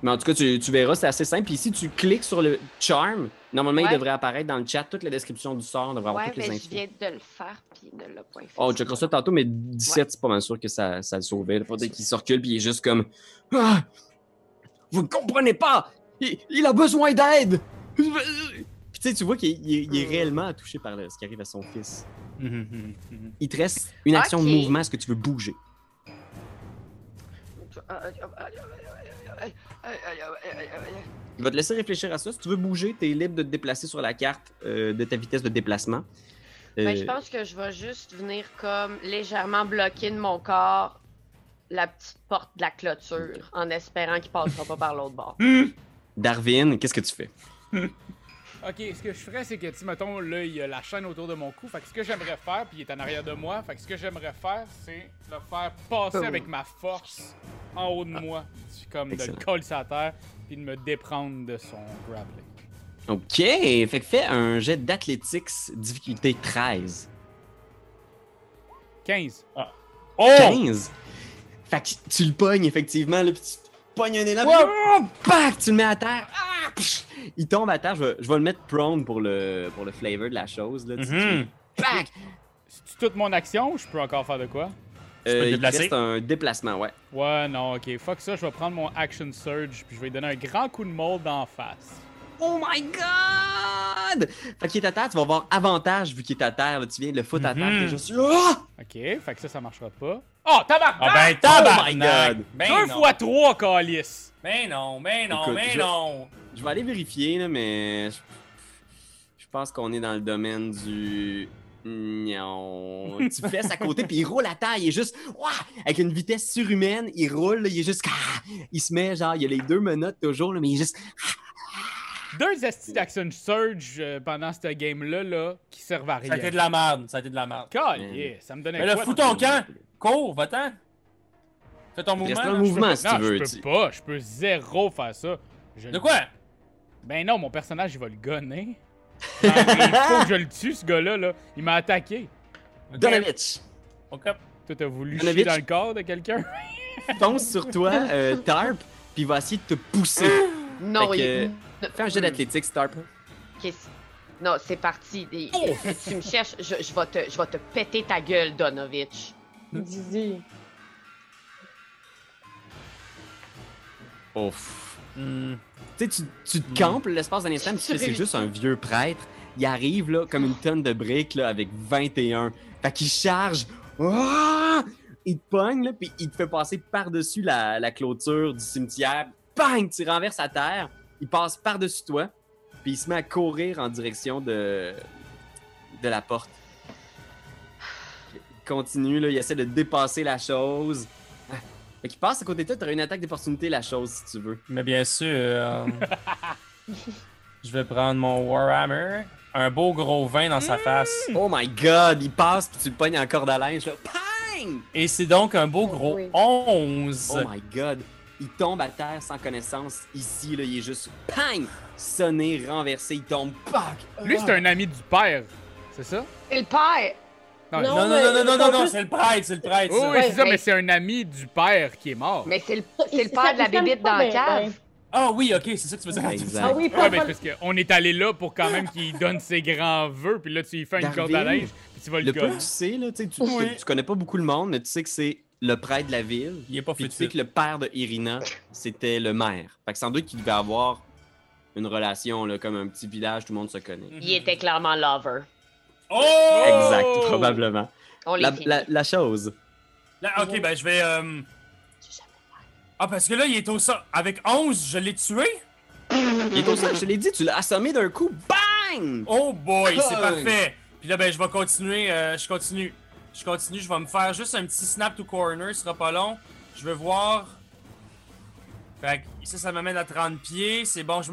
Mais en tout cas, tu, tu verras, c'est assez simple. Puis si tu cliques sur le charm, normalement, Ouais. il devrait apparaître dans le chat toute la description du sort. On devrait avoir Ouais, toutes les infos. je viens de le faire, puis l'a pas fait. Oh, checkera ça tantôt, mais 17, c'est pas mal sûr que ça, ça le sauvait. Il faudrait qu'il se recule, puis il est juste comme Ah! Vous ne comprenez pas! Il, il a besoin d'aide! <laughs> Puis tu sais, tu vois qu'il est, il est- il est Hmm. réellement touché par le- ce qui arrive à son fils. Il te reste une action de Ok. mouvement. Est-ce que tu veux bouger? Je vais te laisser réfléchir à ça. Si tu veux bouger, tu es libre de te déplacer sur la carte euh, de ta vitesse de déplacement. Ben, Euh, je pense que je vais juste venir comme légèrement bloquer de mon corps la petite porte de la clôture en espérant qu'il passera pas par l'autre bord. Darwin, qu'est-ce que tu fais? <laughs> Ok, ce que je ferais, c'est que, tu sais, mettons, là, il y a la chaîne autour de mon cou. Fait que ce que j'aimerais faire, puis il est en arrière de moi, fait que ce que j'aimerais faire, c'est le faire passer avec ma force en haut de moi. Comme de le coller la terre, puis de me déprendre de son grappling. OK. Fait que fais un jet d'athlétiques difficulté 13. 15. Oh! 15. Fait que tu le pognes effectivement, là, puis tu pognes un élan, oh, pac, tu le mets à terre. Ah, pff, il tombe à terre. Je vais, je vais le mettre prone pour le, pour le flavor de la chose. Là, tu- tu- Mhm. Pac! C'est toute mon action ou je peux encore faire de quoi? Euh, il reste un déplacement, ouais. Ouais, non, ok. Fuck ça, je vais prendre mon action surge, puis je vais lui donner un grand coup de mold d'en face. Oh my god! Fait qu'il est à terre, tu vas avoir avantage vu qu'il est à terre. là. tu viens de le foutre à terre, t'es juste. Ah! Ok, fait que ça, ça marchera pas. Oh, tabarnak! Ah ben Oh tabarnak! my God. Ben Deux non. fois trois, calice! Ben non, ben non, Écoute, ben je- non! Je vais aller vérifier, là, mais je, je pense qu'on est dans le domaine du. Non. Tu <laughs> fesses à côté, puis il roule à terre. Il est juste. Ouah! Avec une vitesse surhumaine, il roule, là, il est juste. Ah! Il se met, genre, il y a les deux menottes toujours, là, mais il est juste. Deux estis d'action surge euh, pendant cette game-là, là, qui servent à Ça a été de rien. la merde, ça a été de la merde. Calice, ça me donnait Mais là, quoi? fous ton camp! Cours, va-t'en! Fais ton Il mouvement. reste un mouvement, peux- si non, tu veux. je peux pas, je peux zéro faire ça. Je- De quoi? Ben non, mon personnage, il va le gonner. Mais il faut que je le tue, ce gars-là, là. Il m'a attaqué. Ok. Donovitch, Ok. Toi, t'as voulu Donovitch. chier dans le corps de quelqu'un? fonce sur toi, <laughs> euh, Tarp, puis il va essayer de te pousser. <gasps> Non, Fait que, il- Fais un jet d'athlétique, Tarp. Non, c'est parti. Oh! Si tu me cherches, je, je vais te, je vais te péter ta gueule, Donovitch. Dizzy. Ouf. Hmm. Tu sais, tu, te campes l'espace d'un instant, tu c'est juste un vieux prêtre. Il arrive là comme une tonne de briques là, avec 21. Fait qu'il charge. Ah! Il te pogne, là, puis il te fait passer par-dessus la, la clôture du cimetière. Bang! Tu renverses à terre. Il passe par-dessus toi, puis il se met à courir en direction de, de la porte. Il continue, là, il essaie de dépasser la chose. Ah. Fait qu'il passe à côté de toi, t'auras une attaque d'opportunité, la chose, si tu veux. Mais bien sûr, euh, <laughs> je vais prendre mon Warhammer, un beau gros vin dans sa face. Oh my god, il passe puis tu le pognes en corde à linge là. Pang! Et c'est donc un beau gros Oui. 11. Oh my god. Il tombe à terre sans connaissance. Ici, là, il est juste pang! Sonné, renversé, il tombe. Pac! Lui, c'est un ami du père. C'est ça? C'est le père! Non, Non, non, mais non, non, non, non, en non, plus- c'est le prêtre, c'est le prêtre. Oui, Ouais, c'est ça, mais- mais c'est un ami du père qui est mort. Mais c'est le, le père de la bébite dans la cave. ben. Ah oui, ok, c'est ça que tu veux dire. Exact. <laughs> Ah oui, Ouais, pas mais pas- parce qu'on est allé là pour quand même qu'il donne ses grands vœux, puis là, tu lui fais une corde à linge, puis tu vas le Le tu sais, là, tu, sais, tu, Oui. tu- tu connais pas beaucoup le monde, mais tu sais que c'est le prêtre de la ville. Il est pas Puis tu sais que le père de Irina, c'était le maire. Fait que sans doute qu'il devait avoir une relation, là, comme un petit village, tout le monde se connaît. Il était clairement lover. Oh! Exact, probablement. On La, finit. la- la chose. Là, ok, ben je vais. euh, Ah, parce que là, il est au sol. Avec 11, je l'ai tué? Il est au sol, je te l'ai dit, tu l'as assommé d'un coup. Bang! Oh boy, c'est parfait. Puis là, ben, je vais continuer. euh, je continue. Je continue. Je vais me faire juste un petit snap to corner. Ce sera pas long. Je vais voir. Fait que ça, ça m'amène à 30 pieds. C'est bon, je,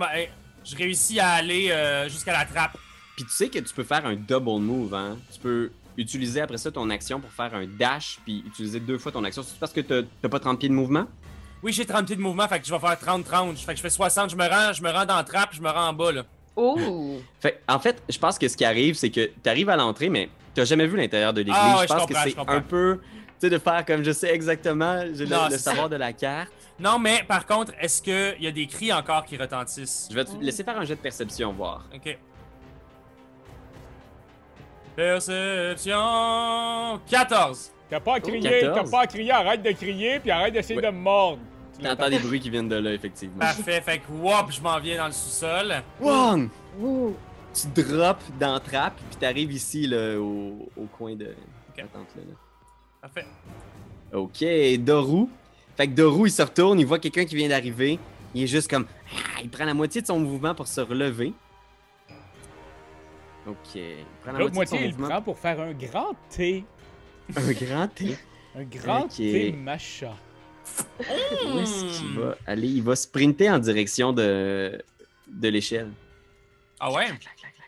je réussis à aller euh, jusqu'à la trappe. Puis tu sais que tu peux faire un double move, hein? Tu peux utiliser après ça ton action pour faire un dash, puis utiliser deux fois ton action. C'est parce que t'as pas 30 pieds de mouvement? Oui, j'ai 30 pieds de mouvement. Fait que je vais faire 30-30. Fait que je fais 60. Je me rends, je me rends dans la trappe. Je me rends en bas, là. Ouh! <laughs> Fait, en fait, je pense que ce qui arrive, c'est que tu arrives à l'entrée, mais t'as jamais vu l'intérieur de l'église. Ah ouais, je je pense comprends, que je c'est un peu, tu sais, de faire comme je sais exactement, j'ai le, le savoir de la carte. Non, mais par contre, est-ce qu'il y a des cris encore qui retentissent? Je vais te laisser faire un jet de perception, voir. Ok. Perception 14. T'as pas à crier, 14. t'as pas à crier, arrête de crier, puis arrête d'essayer Ouais. de me mordre. Tu T'entends des bruits qui viennent de là, effectivement. Parfait, fait que wop, je m'en viens dans le sous-sol. Wong! Tu drops dans la trappe, puis t'arrives ici, là, au, au coin de la tente, là, là. Parfait. Ok, Doru. Fait que Doru, il se retourne, il voit quelqu'un qui vient d'arriver. Il est juste comme. Ah, Il prend la moitié de son mouvement pour se relever. Donc, euh, L'autre moitié, il prend pour faire un grand T. <laughs> un grand T. un grand. T macha. Mmh. Où est-ce qu'il hmm. va aller? Il va sprinter en direction de, de l'échelle. Ah ouais?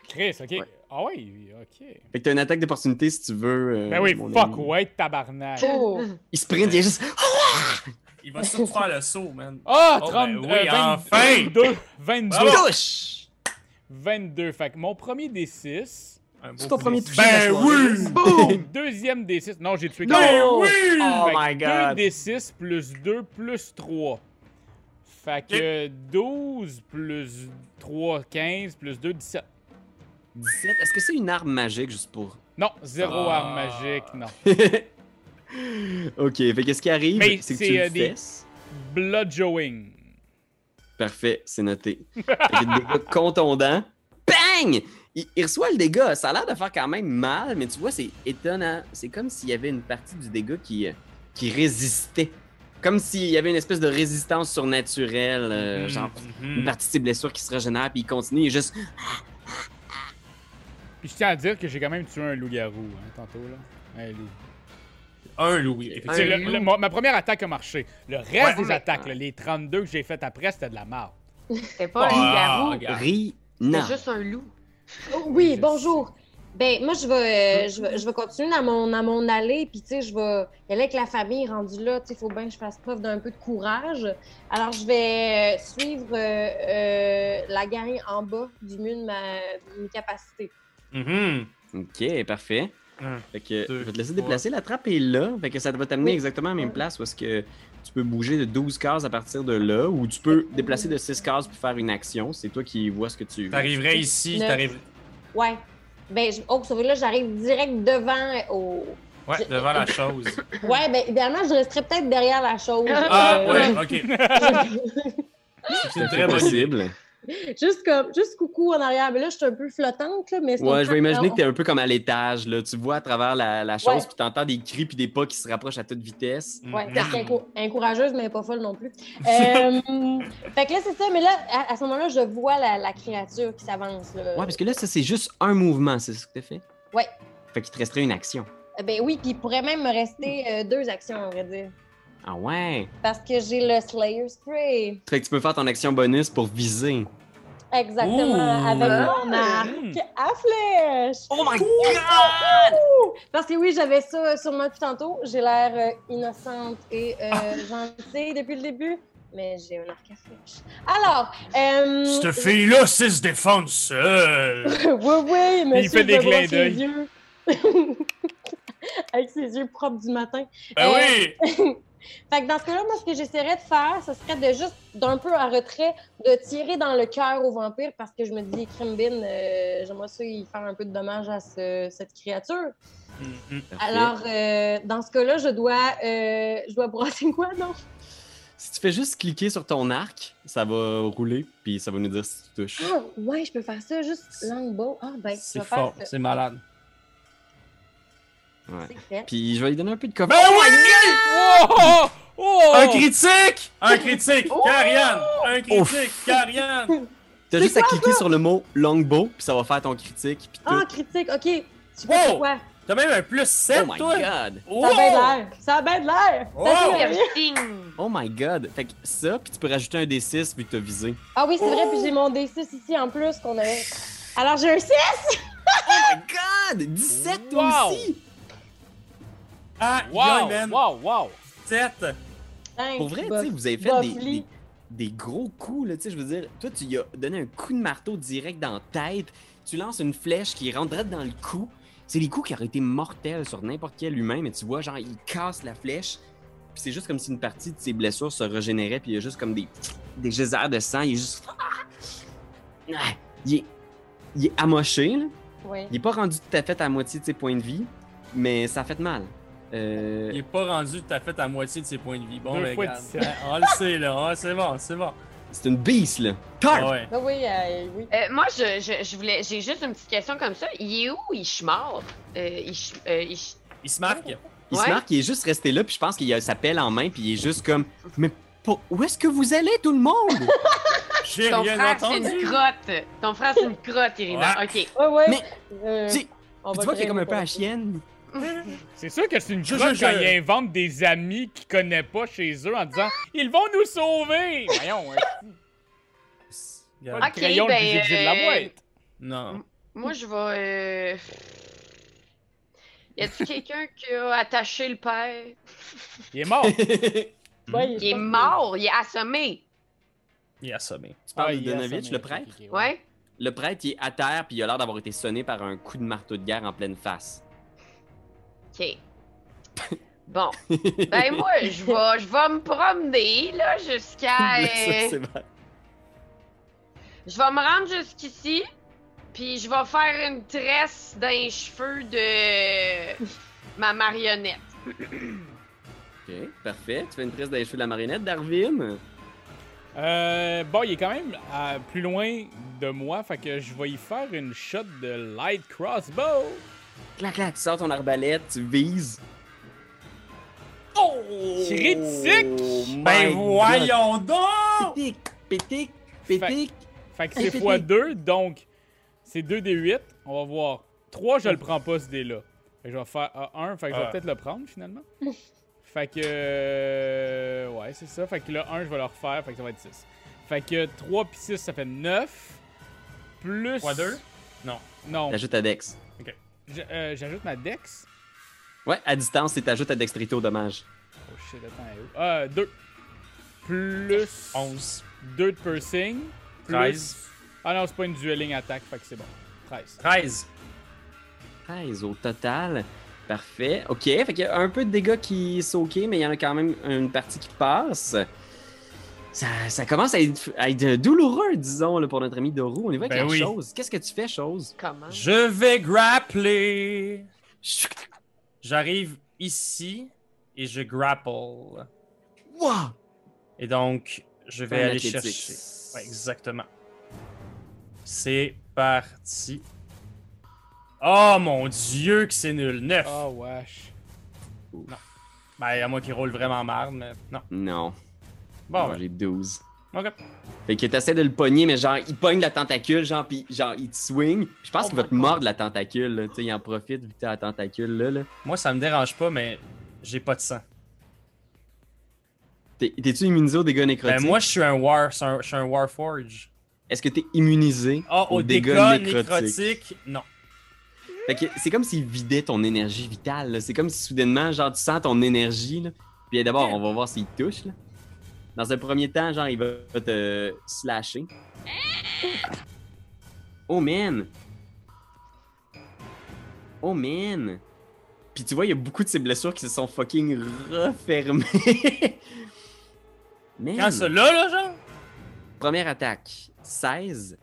Chris, ok. Ah ouais, ok. Fait que t'as une attaque d'opportunité si tu veux. Euh, ben oui, fuck, ami. ouais, tabarnak. Oh. Il sprint, il est juste. il va surtout faire le saut, man. Ah, oh, ben 30, euh, enfin! 22, 22. 22. 22. Fait que mon premier D6. Un beau C'est ton premier la Ben oui! Boom! Deuxième D6. Non, j'ai tué Non! Ben oui! Oh my god! 2 D6 plus 2 plus 3. Fait que 12 plus 3, 15 plus 2, 17. 17. Est-ce que c'est une arme magique juste pour. Non, zéro Ah. arme magique, non. <laughs> ok, fait que ce qui arrive, c'est que c'est, tu le euh, des- fesses. Bloodjowing. Parfait, c'est noté. Des dégâts contondants. Bang! Il, il reçoit le dégât. Ça a l'air de faire quand même mal, mais tu vois, c'est étonnant. C'est comme s'il y avait une partie du dégât qui, euh, qui résistait. Comme s'il y avait une espèce de résistance surnaturelle. euh, Mhm, genre, mhm. une partie de ses blessures qui se régénère, puis il continue. Il est juste. Puis je tiens à dire que j'ai quand même tué un loup-garou, hein, tantôt, là. Allez. Un le- le- ma ma première attaque a marché. Le reste Ouais. des Mais- attaques, là, les 32 que j'ai faites après, c'était de la merde. C'était pas un Ah, loup-garou. C'était juste un loup. Oh, oui, bonjour. Ben, moi, je vais, euh, je vais, je vais continuer dans mon, dans mon allée, puis, tu sais, je vais y aller avec la famille rendue là. Tu sais, il faut bien que je fasse preuve d'un peu de courage. Alors, je vais euh, suivre euh, euh, la gang en bas du mur de, ma, de mes capacités. Mhm. Ok, parfait. Un, Fait que Deux, je vais te laisser trois. déplacer. La trappe est là. Fait que ça va t'amener Oui. exactement à la même place où est-ce que tu peux bouger de 12 cases à partir de là, ou tu peux déplacer de 6 cases pour faire une action. C'est toi qui vois ce que tu veux. T'arriverais ici, t'arriverais. Ouais. Ben, je... oh, ça veut dire là, j'arrive direct devant au. Ouais, Je- devant la chose. <laughs> Ouais, ben, idéalement, je resterais peut-être derrière la chose. Ah, Euh, ouais, <laughs> ok. <laughs> C'est très possible. Juste comme, juste coucou en arrière. Mais là, je suis un peu flottante, là, mais c'est Ouais, je vais imaginer que on- t'es un peu comme à l'étage. Là. Tu vois à travers la, la chose, Ouais. puis t'entends des cris puis des pas qui se rapprochent à toute vitesse. Ouais, Mhm. parce qu'elle est incou- encourageuse, mais pas folle non plus. Euh, <laughs> fait que là, c'est ça, mais là, à, à ce moment-là, je vois la, la créature qui s'avance. là. Ouais, parce que là, ça, c'est juste un mouvement, c'est ce que t'as fait? Ouais. Fait qu'il te resterait une action. Euh, Ben oui, puis il pourrait même me rester euh, deux actions, on vrai dire. Ah ouais? Parce que j'ai le Slayer Spray. Fait que tu peux faire ton action bonus pour viser. Exactement, avec mon arc à flèche. Oh my god! Parce que oui, j'avais ça sur moi depuis tantôt. J'ai l'air euh, innocente et euh, gentille depuis le début, mais j'ai un arc à flèche. Alors, euh... Cette fille-là sait se défendre seule. <laughs> oui, oui, monsieur, Il fait des clins ses d'œil. yeux. <laughs> Avec ses yeux propres du matin. Ben Euh, oui! <laughs> Fait que dans ce cas-là, moi, ce que j'essaierais de faire, ce serait de juste, d'un peu en retrait, de tirer dans le cœur au vampire parce que je me dis, Crimbin, euh, j'aimerais ça y faire un peu de dommage à ce- cette créature. Mhm. Parfait. Alors, euh, dans ce cas-là, je dois, euh, je dois brasser quoi, non? Si tu fais juste cliquer sur ton arc, ça va rouler, puis ça va nous dire si tu touches. Ah, ouais, je peux faire ça, juste longbow. Ah, ben, C'est fort, faire ça. c'est malade. Ouais. Puis je vais lui donner un peu de coffre. Ben oui! Oh! Oh! Un critique! Un critique! Oh! Carian! Un critique! Carian! T'as juste à cliquer sur le mot longbow, puis ça va faire ton critique, puis tout. Ah, critique, ok. Tu Wow! fais quoi? T'as même un plus 7, oh my toi! god! Oh! Ça a bien de l'air. Ça a bien de l'air. Oh! Oh my god! Fait que ça, puis tu peux rajouter un D6 vu que t'as visé. Ah oui, c'est vrai, Oh! puis j'ai mon D6 ici en plus qu'on avait. Alors j'ai un 6! Oh my god! 17 toi Wow! aussi! Ah, Wow! man! Wow! Wow! 7! Pour vrai, tu sais, vous avez fait des, des, des gros coups, là, tu sais, je veux dire. Toi, tu lui as donné un coup de marteau direct dans la tête. Tu lances une flèche qui rentre dans le cou. C'est des coups qui auraient été mortels sur n'importe quel humain, mais tu vois, genre, il casse la flèche. Puis c'est juste comme si une partie de ses blessures se régénérait, puis il y a juste comme des, des geysers de sang. Il est juste. <laughs> Ah! Il est, il est amoché, là. Oui. Il est pas rendu tout à fait à moitié de ses points de vie, mais ça a fait mal. Euh, Il est pas rendu tout à fait à moitié de ses points de vie. Bon, Deux mais fois regarde. 17. Hein, On le sait, là. Ouais, c'est bon, c'est bon. C'est une beast, là. Tarp! Ah ouais. Ah oui, euh, oui. Euh, moi, je, je, je voulais, j'ai juste une petite question comme ça. Il est où, Ishmar? Euh, Ish, euh, Ish- Il se marque. Il se marque, il est juste resté là, puis je pense qu'il a sa pelle en main, puis il est juste comme. Mais pour- où est-ce que vous allez, tout le monde? <laughs> J'ai Ton rien frère, c'est une crotte. Ton frère, c'est une crotte, Irina. Ouais. Ok. Ouais, ouais. Mais- Euh, Tu tu vois qu'il est comme un peu à chienne. <laughs> C'est sûr que c'est une Je- crotte je- quand ils inventent des amis qu'ils connaissent pas chez eux en disant Ils vont nous sauver! Voyons, hein. Ok, crayon ben, le de la euh, boîte. Non. Moi, je vais. Euh... Y a-tu quelqu'un qui a attaché le père? Il est mort. <laughs> <laughs> Ouais, Il est mort, il est assommé. Il est assommé. Tu parles Ah, de Donovitch, le prêtre? ok, Ouais? Le prêtre, il est à terre, puis il a l'air d'avoir été sonné par un coup de marteau de guerre en pleine face. Ok. Bon. Ben, moi, je vais, je vais me promener, là, jusqu'à. <laughs> Ça, euh, c'est vrai. Je vais me rendre jusqu'ici, puis je vais faire une tresse dans les cheveux de ma marionnette. Ok, parfait. Tu fais une tresse dans les cheveux de la marionnette, Darwin? Euh, bon, il est quand même euh, plus loin de moi, fait que je vais y faire une shot de light crossbow. Clac, clac, tu sors ton arbalète, tu vises. Oh! Critique! Ben my voyons donc! Pétique, pétique, pétique. Fait que c'est x2, donc c'est 2 des 8. On va voir. 3, je le prends pas ce dé-là. Fait que je vais faire 1, fait que je vais Ah. peut-être le prendre finalement. <laughs> fait que. euh, ouais, c'est ça. Fait que le 1, je vais le refaire, fait que ça va être 6. Fait que 3 puis 6, ça fait 9. Plus. Fois deux? Non. T'ajoutes ta dex. Euh, J'ajoute ma dex. Ouais, à distance, c'est t'ajoutes ta dextérité au dommage. Oh shit, attends, elle est où? Euh, 2. Plus. 11. 2 de piercing. Plus. 13. Ah non, c'est pas une dueling attack, fait que c'est bon. 13. 13. 13 au total. Parfait. OK, fait qu'il y a un peu de dégâts qui sont OK, mais il y en a quand même une partie qui passe. Ça, ça commence à être, à être douloureux, disons, là, pour notre ami Doru. On y va avec Ben la oui. chose. Qu'est-ce que tu fais, chose? Comment? Je vais grappler. J'arrive ici et je grapple. Wow! Et donc, je vais aller athlétique. chercher. Ouais, exactement. C'est parti. Oh mon dieu que c'est nul. 9. Oh wesh. Ben, à moi qui roule vraiment marde, mais non. Non. Bon, ben, j'ai 12. ok. Fait que t'essaies de le pogner, mais genre, il pogne la tentacule, genre, pis genre, il te swing. Je pense Oh qu'il va te mordre la tentacule, là. Tu sais, il en profite vu que t'as la tentacule, là. là. Moi, ça me dérange pas, mais j'ai pas de sang. T'es- T'es-tu immunisé aux dégâts nécrotiques? Ben, moi, je suis un War, je suis un, je suis un Warforge. Est-ce que t'es immunisé Ah, aux au dégâts dégâts nécrotiques? nécrotiques, non. Fait que c'est comme s'il vidait ton énergie vitale. là. C'est comme si soudainement, genre, tu sens ton énergie. Là. Puis d'abord, on va voir s'il touche. Là. Dans un premier temps, genre, il va te slasher. Oh man! Oh man! Puis tu vois, il y a beaucoup de ces blessures qui se sont fucking refermées. <laughs> man! Quand ça là, là, genre? Première attaque, 16.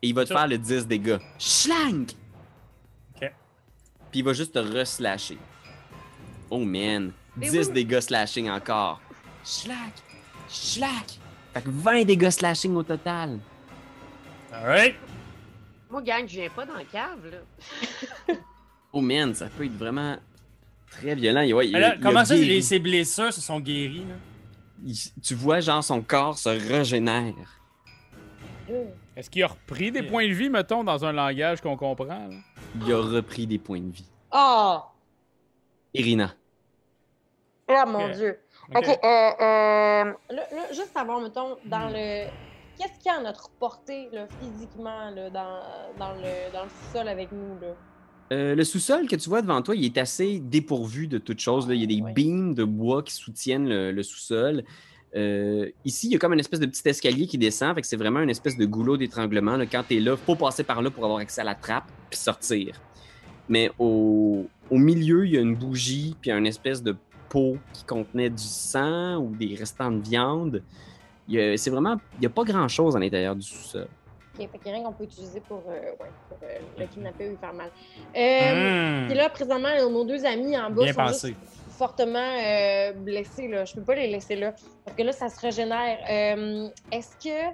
Et il va te faire le 10 dégâts. Schlang! Ok. Puis il va juste te reslasher. Oh man. Mais 10 oui. dégâts slashing encore. Schlag! Schlac! Fait que 20 dégâts slashing au total. Alright. Moi, gang, je viens pas dans la cave, là. <laughs> Oh man, ça peut être vraiment très violent. Ouais, il- il comment ça, les- ses blessures se sont guéries? Là? Il- tu vois, genre, son corps se régénère. Est-ce qu'il a repris des points de vie, mettons, dans un langage qu'on comprend? là? Il a repris des points de vie. Ah! Irina. Ah, mon Ok. Dieu. Ok. Euh, euh, là, là, juste savoir, mettons, dans le... Qu'est-ce qu'il y a à notre portée, là, physiquement, là, dans, dans le, dans le sous-sol avec nous, là? Euh, le sous-sol que tu vois devant toi, il est assez dépourvu de toute chose. là. Il y a des Ouais. beams de bois qui soutiennent le, le sous-sol. Euh, ici, il y a comme une espèce de petit escalier qui descend. Fait que c'est vraiment une espèce de goulot d'étranglement. là. Quand tu es là, faut passer par là pour avoir accès à la trappe puis sortir. Mais au, au milieu, il y a une bougie puis une espèce de qui contenait du sang ou des restants de viande. C'est vraiment... Il n'y a pas grand-chose à l'intérieur du sous-sol. OK, fait qu'il y a rien qu'on peut utiliser pour, euh, ouais, pour euh, le kidnapper ou lui faire mal. Euh, Hmm. Puis là, présentement, nos deux amis en bas Bien sont pensé. juste fortement euh, blessés. Là. Je peux pas les laisser là. Parce que là, ça se régénère. Euh, Est-ce que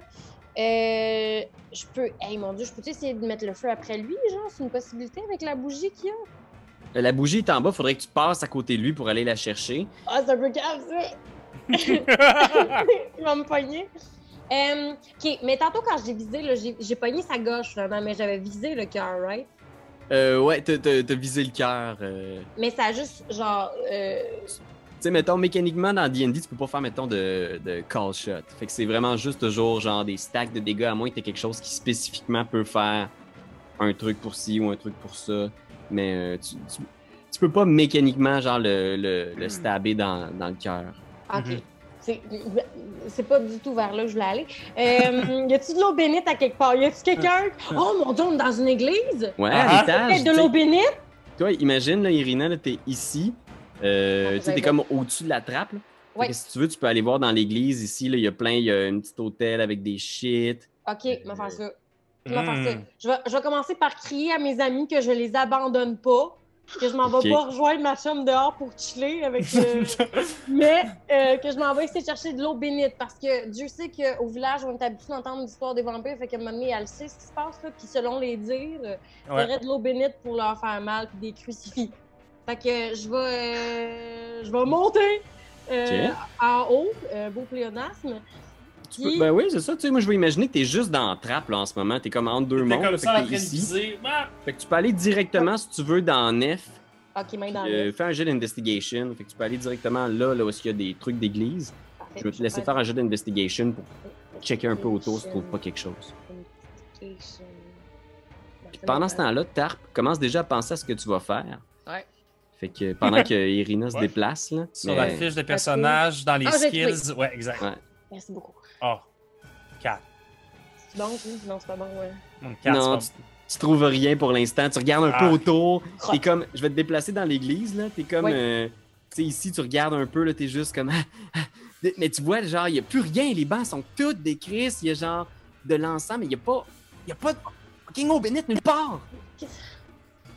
euh, je peux... Hey, mon Dieu, je peux essayer de mettre le feu après lui, genre? C'est une possibilité avec la bougie qu'il y a? La bougie est en bas, faudrait que tu passes à côté de lui pour aller la chercher. Ah, c'est un peu grave, ça! <laughs> Il va me pogner. OK, mais tantôt, quand j'ai visé, là, j'ai j'ai pogné sa gauche, finalement, mais j'avais visé le cœur, right? Euh, ouais, t'as- t'as t'as visé le cœur. euh. Mais ça a juste, genre... euh, Tu sais, mettons, mécaniquement, dans D&D, tu peux pas faire, mettons, de, de call shot. Fait que c'est vraiment juste toujours, genre, des stacks de dégâts, à moins que t'aies quelque chose qui spécifiquement peut faire un truc pour ci ou un truc pour ça. Mais euh, tu, tu, tu peux pas mécaniquement, genre, le, le, le stabber dans, dans le cœur. OK. Mhm. C'est- C'est pas du tout vers là que je voulais aller. Euh, <laughs> y a-tu de l'eau bénite à quelque part? Y a-tu quelqu'un? Oh mon dieu, on est dans une église? Ouais, Ah, à l'étage. Peut-être de l'eau bénite? Toi, imagine, là, Irina, là, t'es ici. Euh, Ah, tu sais, t'es comme au-dessus de la trappe. là. Fait Ouais. que si tu veux, tu peux aller voir dans l'église ici. là, Il y a plein, il y a un petit hôtel avec des shit. OK, on va faire ça. Faire Hmm. ça. Je vais, je vais commencer par crier à mes amis que je les abandonne pas. Que je m'en vais pas rejoindre ma chambre dehors pour chiller avec le... <laughs> Mais euh, que je m'en vais essayer de chercher de l'eau bénite parce que Dieu sait qu'au village, on est habitué d'entendre l'histoire des vampires. Fait moment donné, elle sait ce qui se passe. Là, puis selon les dires, euh, il y aurait de l'eau bénite pour leur faire mal puis des crucifix. Fait que je vais, euh, je vais monter euh, en haut, euh, beau pléonasme. Tu peux- Puis- ben oui, c'est ça. Tu sais, moi, je vais imaginer que t'es juste dans la trappe là, en ce moment. T'es comme entre deux T'es mondes. comme ça fait que. Ah! Fait que tu peux aller directement, si tu veux, dans Nef. Ok, main dans Euh, fais un jet d'investigation. Fait que tu peux aller directement là, là où il y a des trucs d'église. Je vais te laisser faire un jet d'investigation pour checker un peu autour si tu trouves pas quelque chose. Puis pendant ce temps-là, Tarp commence déjà à penser à ce que tu vas faire. Ouais. Fait que pendant que <laughs> Irina se Ouais. déplace, là. Sur mais- la fiche de personnage, dans les Ah, skills. Ouais, exact. Ouais. Merci beaucoup. Oh. 4. C'est bon, oui? Non, c'est pas bon, ouais. Non, tu, tu trouves rien pour l'instant. Tu regardes un peu Ah. autour. Ah. T'es comme, je vais te déplacer dans l'église là. T'es comme, Oui. euh, tu sais ici, tu regardes un peu là. T'es juste comme, <laughs> mais tu vois genre, il y a plus rien. Les bancs sont tous des crises. Il y a genre de l'encens, mais il y a pas, il y a pas de fucking eau bénite nulle part. C'est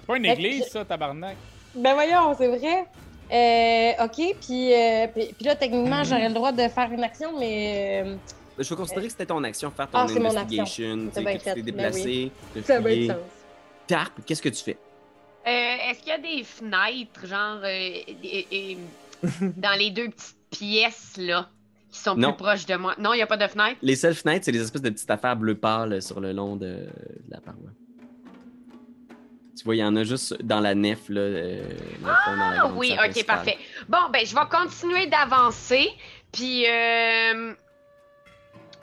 pas une église, ça, tabarnak. Ben voyons, c'est vrai. Euh, ok, puis, euh, puis, puis là, techniquement, j'aurais le droit de faire une action, mais euh, Je vais considérer que c'était ton action, faire ton Ah, investigation. Tu t'es ben déplacé, te ça a bien fouiller. de sens. Tarp, qu'est-ce que tu fais? Euh, Est-ce qu'il y a des fenêtres, genre, euh, et- et- <laughs> dans les deux petites pièces, là, qui sont Non. plus proches de moi? Non, il n'y a pas de fenêtre? Les seules fenêtres, c'est des espèces de petites affaires bleu pâle sur le long de, de la paroi. Tu vois, il y en a juste dans la nef, là. euh, fond, Ah oui, ok, principale. parfait. Bon, ben, je vais continuer d'avancer, puis euh,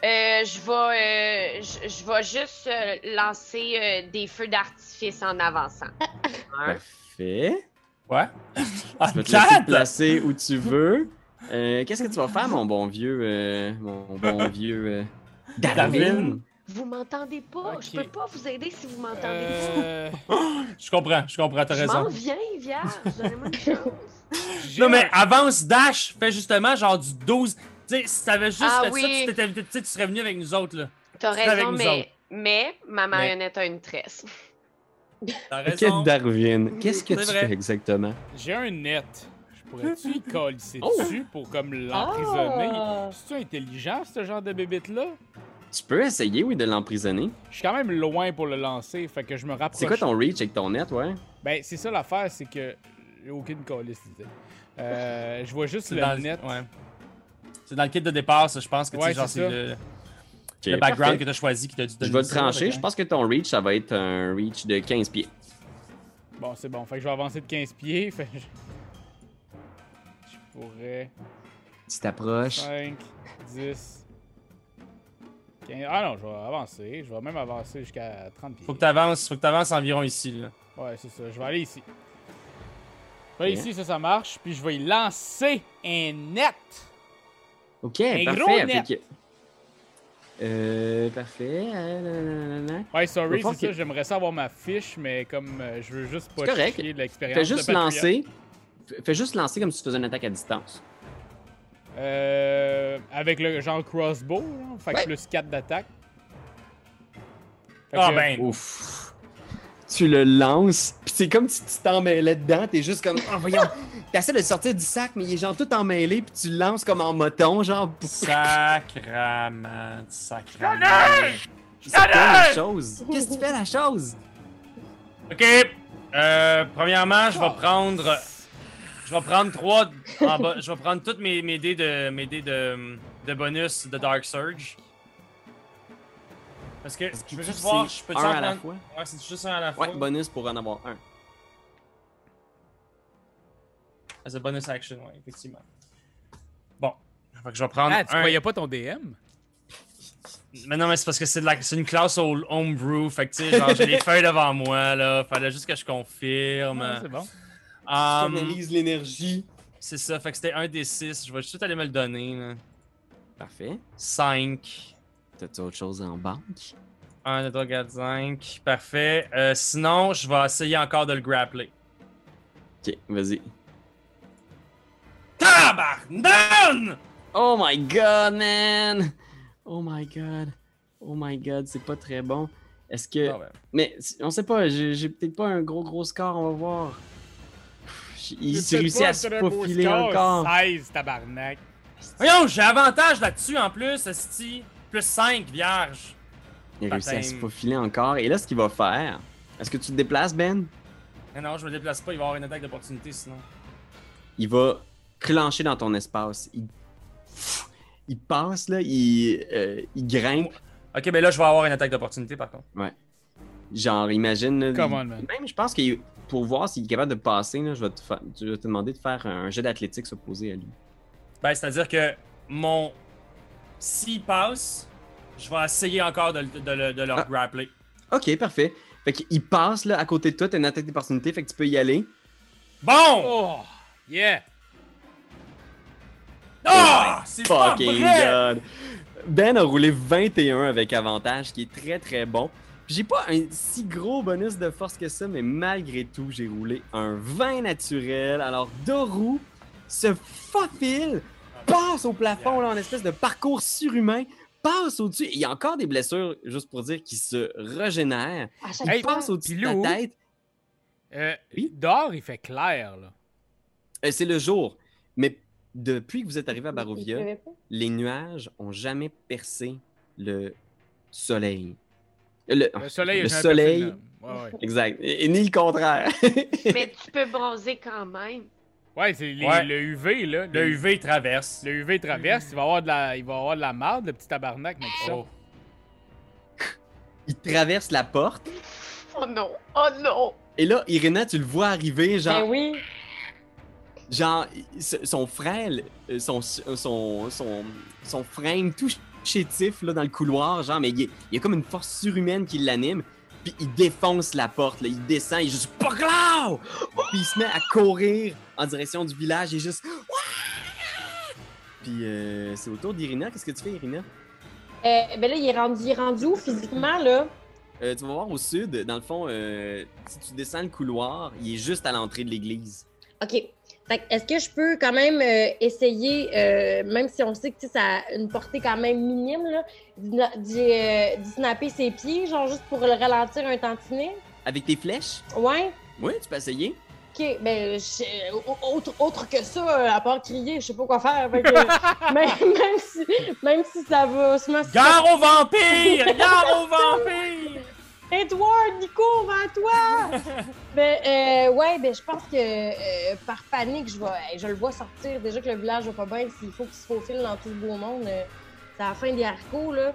euh, je vais, euh, je, je vais juste euh, lancer euh, des feux d'artifice en avançant. Parfait. Ouais. <laughs> Je vais te laisser te quatre! placer où tu veux. Euh, Qu'est-ce que tu vas faire, mon bon vieux... euh, mon bon <laughs> vieux... euh, Darwin? Vous m'entendez pas? Je peux pas vous aider si vous m'entendez Euh, <laughs> Je comprends, je comprends, t'as pas. Je m'en raison. viens, vierge. Donnez-moi une <laughs> chance. j'ai Non, mais avance, dash, fais justement genre du 12. Tu sais, si t'avais juste Ah fait oui. ça, tu, t'étais- tu sais, tu serais venu avec nous autres, là. T'as raison, mais, autres. mais ma marionnette a une tresse. T'as raison. Darwin. Qu'est-ce que C'est tu vrai. fais exactement? J'ai un net. Je pourrais-tu y colisser Oh! dessus pour comme l'emprisonner? Ah! C'est-tu intelligent, ce genre de bébite-là? Tu peux essayer, oui, de l'emprisonner. Je suis quand même loin pour le lancer, fait que je me rapproche. C'est quoi ton reach avec ton net, ouais? Ben, c'est ça l'affaire, c'est que j'ai aucune colisse. tu sais. Euh, je vois juste le dans net. Ouais. C'est dans le kit de départ, ça, je pense que tu sais, Ouais, genre, c'est le, le background parfait. que tu as choisi qui t'a dû Je vais le trancher. Je pense que ton reach, ça va être un reach de 15 pieds. Bon, c'est bon. Fait que je vais avancer de 15 pieds. Fait que je... je pourrais. Tu t'approches. 5, 10, 15. Ah non, je vais avancer. Je vais même avancer jusqu'à 30 pieds. Faut que tu avances, faut que tu avances environ ici. Là. Ouais, c'est ça. Je vais aller ici. Je vais aller ici, ça, ça marche. Puis je vais y lancer un net. Ok, Un parfait. gros net. que- Euh, parfait. Euh, nanana. Ouais, sorry, Je pense c'est ça. que- J'aimerais ça avoir ma fiche, mais comme euh, je veux juste pas C'est correct. chier de l'expérience. Fais de juste Patriote. lancer. Fais juste lancer comme si tu faisais une attaque à distance. Euh, avec le genre crossbow, là, fait que Ouais. plus 4 d'attaque. Ah que- ben, Ouf. Tu le lances, puis c'est comme si tu t'emmêlais dedans, t'es juste comme, oh voyons, <laughs> t'essaies de le sortir du sac, mais il est genre tout emmêlé, puis tu le lances comme en moton, genre, sacrament, sacrament. c'est quoi la chose? Qu'est-ce que tu fais la chose? Ok, euh, premièrement, je vais prendre. Je vais prendre trois. en bas- je vais prendre toutes mes, mes dés, de, mes dés de, de bonus de Dark Surge. Parce que je veux juste C'est voir, je peux un en à la prendre? fois? Ouais, c'est juste un à la fois. Ouais, bonus pour en avoir un. As a bonus action, ouais, effectivement. Bon. Fait que je vais prendre Ah, tu un. croyais pas ton DM? Mais non, mais c'est parce que c'est de la- c'est une classe au homebrew. Fait que, tu sais, genre, j'ai les <laughs> feuilles devant moi, là. Fallait juste que je confirme. Ah, c'est bon. Um, l'énergie. c'est ça, fait que c'était un des six. Je vais juste aller me le donner, là. Parfait. 5. T'as-tu autre chose en banque? 1, 2, 3, 4, 5. Parfait. Euh, sinon, je vais essayer encore de le grappler. Ok, vas-y. Tabarnan! Oh my god, man! Oh my god. Oh my god, c'est pas très bon. Est-ce que. Ah. Mais on sait pas, j'ai j'ai peut-être pas un gros gros score, on va voir. Il s'est réussi à se score, encore. 16, tabarnak. Voyons, j'ai avantage là-dessus en plus, Esti. Plus 5, vierge. Il a réussi à se faufiler encore. Et là, ce qu'il va faire. Est-ce que tu te déplaces, Ben? Mais non, je me déplace pas, il va avoir une attaque d'opportunité sinon. Il va clencher dans ton espace. Il, il passe, là, il, euh, il grimpe. Ok, ben là, je vais avoir une attaque d'opportunité par contre. Genre, imagine. là, Come on, man. Même, je pense que pour voir s'il est capable de passer, là, je, vais te fa- je vais te demander de faire un jet d'athlétique opposé à lui. Ben, c'est-à-dire que mon. S'il passe, je vais essayer encore de, le- de le- de le Ah. grappler. Ok, parfait. Fait qu'il passe là, à côté de toi, t'as une attaque d'opportunité, fait que tu peux y aller. Bon! Oh, yeah. Ah! c'est pas Fucking vrai! god. Ben a roulé 21 avec avantage, qui est très très bon. J'ai pas un si gros bonus de force que ça, mais malgré tout, j'ai roulé un 20 naturel. Alors Doru se faufile, passe au plafond là, en espèce de parcours surhumain, passe au-dessus. Il y a encore des blessures, juste pour dire, qui se régénèrent. Il Hey, passe au-dessus de la tête. Euh, Oui? Dehors, il fait clair, là. Euh, C'est le jour. Mais depuis que vous êtes arrivé à Barovia, les nuages ont jamais percé le soleil. Le, Le soleil, le soleil, Ouais, ouais. exact. Et, et ni le contraire. <laughs> Mais <laughs> tu peux bronzer quand même. Ouais, c'est les- Ouais. le UV, là. Le UV traverse. Le UV traverse, il va avoir de la, il va avoir de la marde, le petit tabarnak, mec, ça. Oh. <laughs> Il traverse la porte. Oh non! Oh non! Et là, Irina, tu le vois arriver, genre, Ben oui. genre son frêle, euh, son, son, son, son frame tout chétif là, dans le couloir, genre, mais il, y a- comme une force surhumaine qui l'anime. Puis il défonce la porte, là, il descend, il est juste pas clair! Puis il se met à courir en direction du village, il est juste. Puis euh, c'est au tour d'Irina. Qu'est-ce que tu fais, Irina? Euh, ben là, il est rendu, il est rendu où physiquement, là? Euh, tu vas voir au sud, dans le fond, euh, si tu descends le couloir, il est juste à l'entrée de l'église. OK. Fait est-ce que je peux quand même euh, essayer, euh, même si on sait que ça a une portée quand même minime, euh, d'y snapper ses pieds, genre juste pour le ralentir un tantinet? Avec tes flèches? Ouais? Oui, tu peux essayer. Ok, ben, autre, autre que ça, à part crier, je sais pas quoi faire. fait que- <laughs> même, même si, même si ça va. Gare au vampire! Gare au vampire! <laughs> Edward, Nico, vers toi! <laughs> ben, euh, ouais, ben, je pense que euh, par panique, je vais, je le vois sortir. Déjà que le village va pas bien, s'il faut qu'il se faufile dans tout ce beau monde, euh, c'est la fin des haricots, là.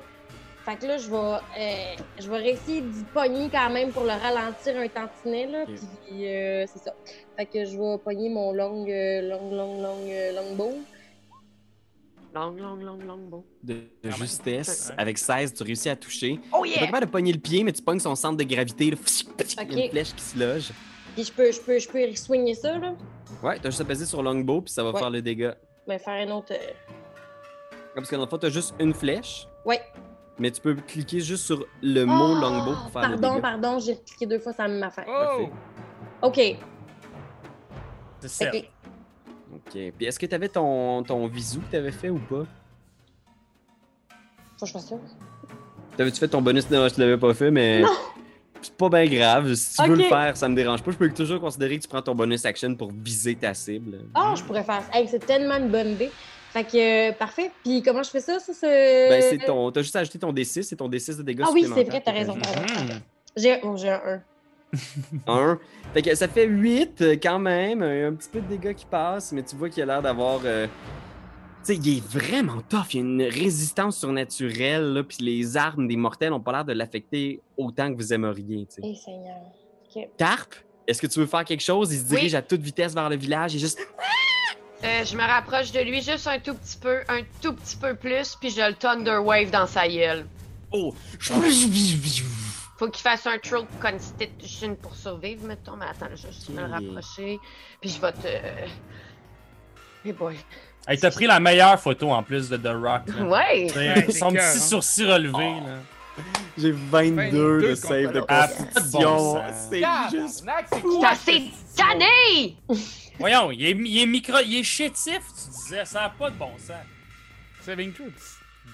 Fait que là, je vais, euh, je vais réussir d'y pogner quand même pour le ralentir un tantinet, là. Ok. Puis, euh, c'est ça. Fait que je vais pogner mon long, long, long, long, euh, longbow. Long, long, long, long, bon. De, de justesse, Ouais. avec 16, tu réussis à toucher. Oh Tu es pas yeah! capable de pogner le pied, mais tu pognes son centre de gravité. là. Il y a une flèche qui se loge. Puis je peux, je peux, je peux ça, là. Ouais, t'as juste à peser sur longbow, puis ça va Ouais. faire le dégât. Ben, faire un autre. euh, Parce que dans le fond, t'as juste une flèche, Ouais. mais tu peux cliquer juste sur le mot Oh, longbow pour faire le Pardon, dégât. pardon, j'ai cliqué deux fois, ça m'a fait. Oh! OK. C'est ça. OK. Puis est-ce que t'avais ton, ton visu que t'avais fait ou pas? Faut que je fasse ça. T'avais-tu fait ton bonus? Non, je te l'avais pas fait, mais. C'est pas bien grave. Si tu veux le faire, ça me dérange pas. Je peux toujours considérer que tu prends ton bonus action pour viser ta cible. Ah, je pourrais faire ça. Hey, c'est tellement une bonne idée. Fait que, euh, parfait. Puis comment je fais ça? Ça, c'est. Ben, c'est ton. T'as juste à ajouter ton D6, c'est ton D6 de dégâts Ah oui, c'est vrai, t'as raison. Mhm. J'ai oh, j'ai un 1. <laughs> Un. Fait que ça fait 8 euh, quand même. Un petit peu de dégâts qui passent, mais tu vois qu'il a l'air d'avoir. euh, Tu sais, il est vraiment tough. Il y a une résistance surnaturelle, là, puis les armes des mortels ont pas l'air de l'affecter autant que vous aimeriez. tu sais. Seigneur. Carp, est-ce que tu veux faire quelque chose? Il se dirige Oui. à toute vitesse vers le village et juste. Euh, je me rapproche de lui juste un tout petit peu, un tout petit peu plus, puis je le Thunder Wave dans sa gueule. Oh! Faut qu'il fasse un throw constitution pour survivre, mettons. Mais attends, je vais juste me rapprocher. Puis je vais te. Hey boy. Hey, t'as pris la meilleure photo en plus de The Rock. là. <laughs> Ouais! Son c'est petit cœur, sourcil relevé. Là. <laughs> J'ai 22, 22 de save de Ah, bon sang. c'est juste. Quoi, assez tanné! <laughs> Voyons, il est, il est micro, il est chétif, tu disais, ça n'a pas de bon sens. Saving truth.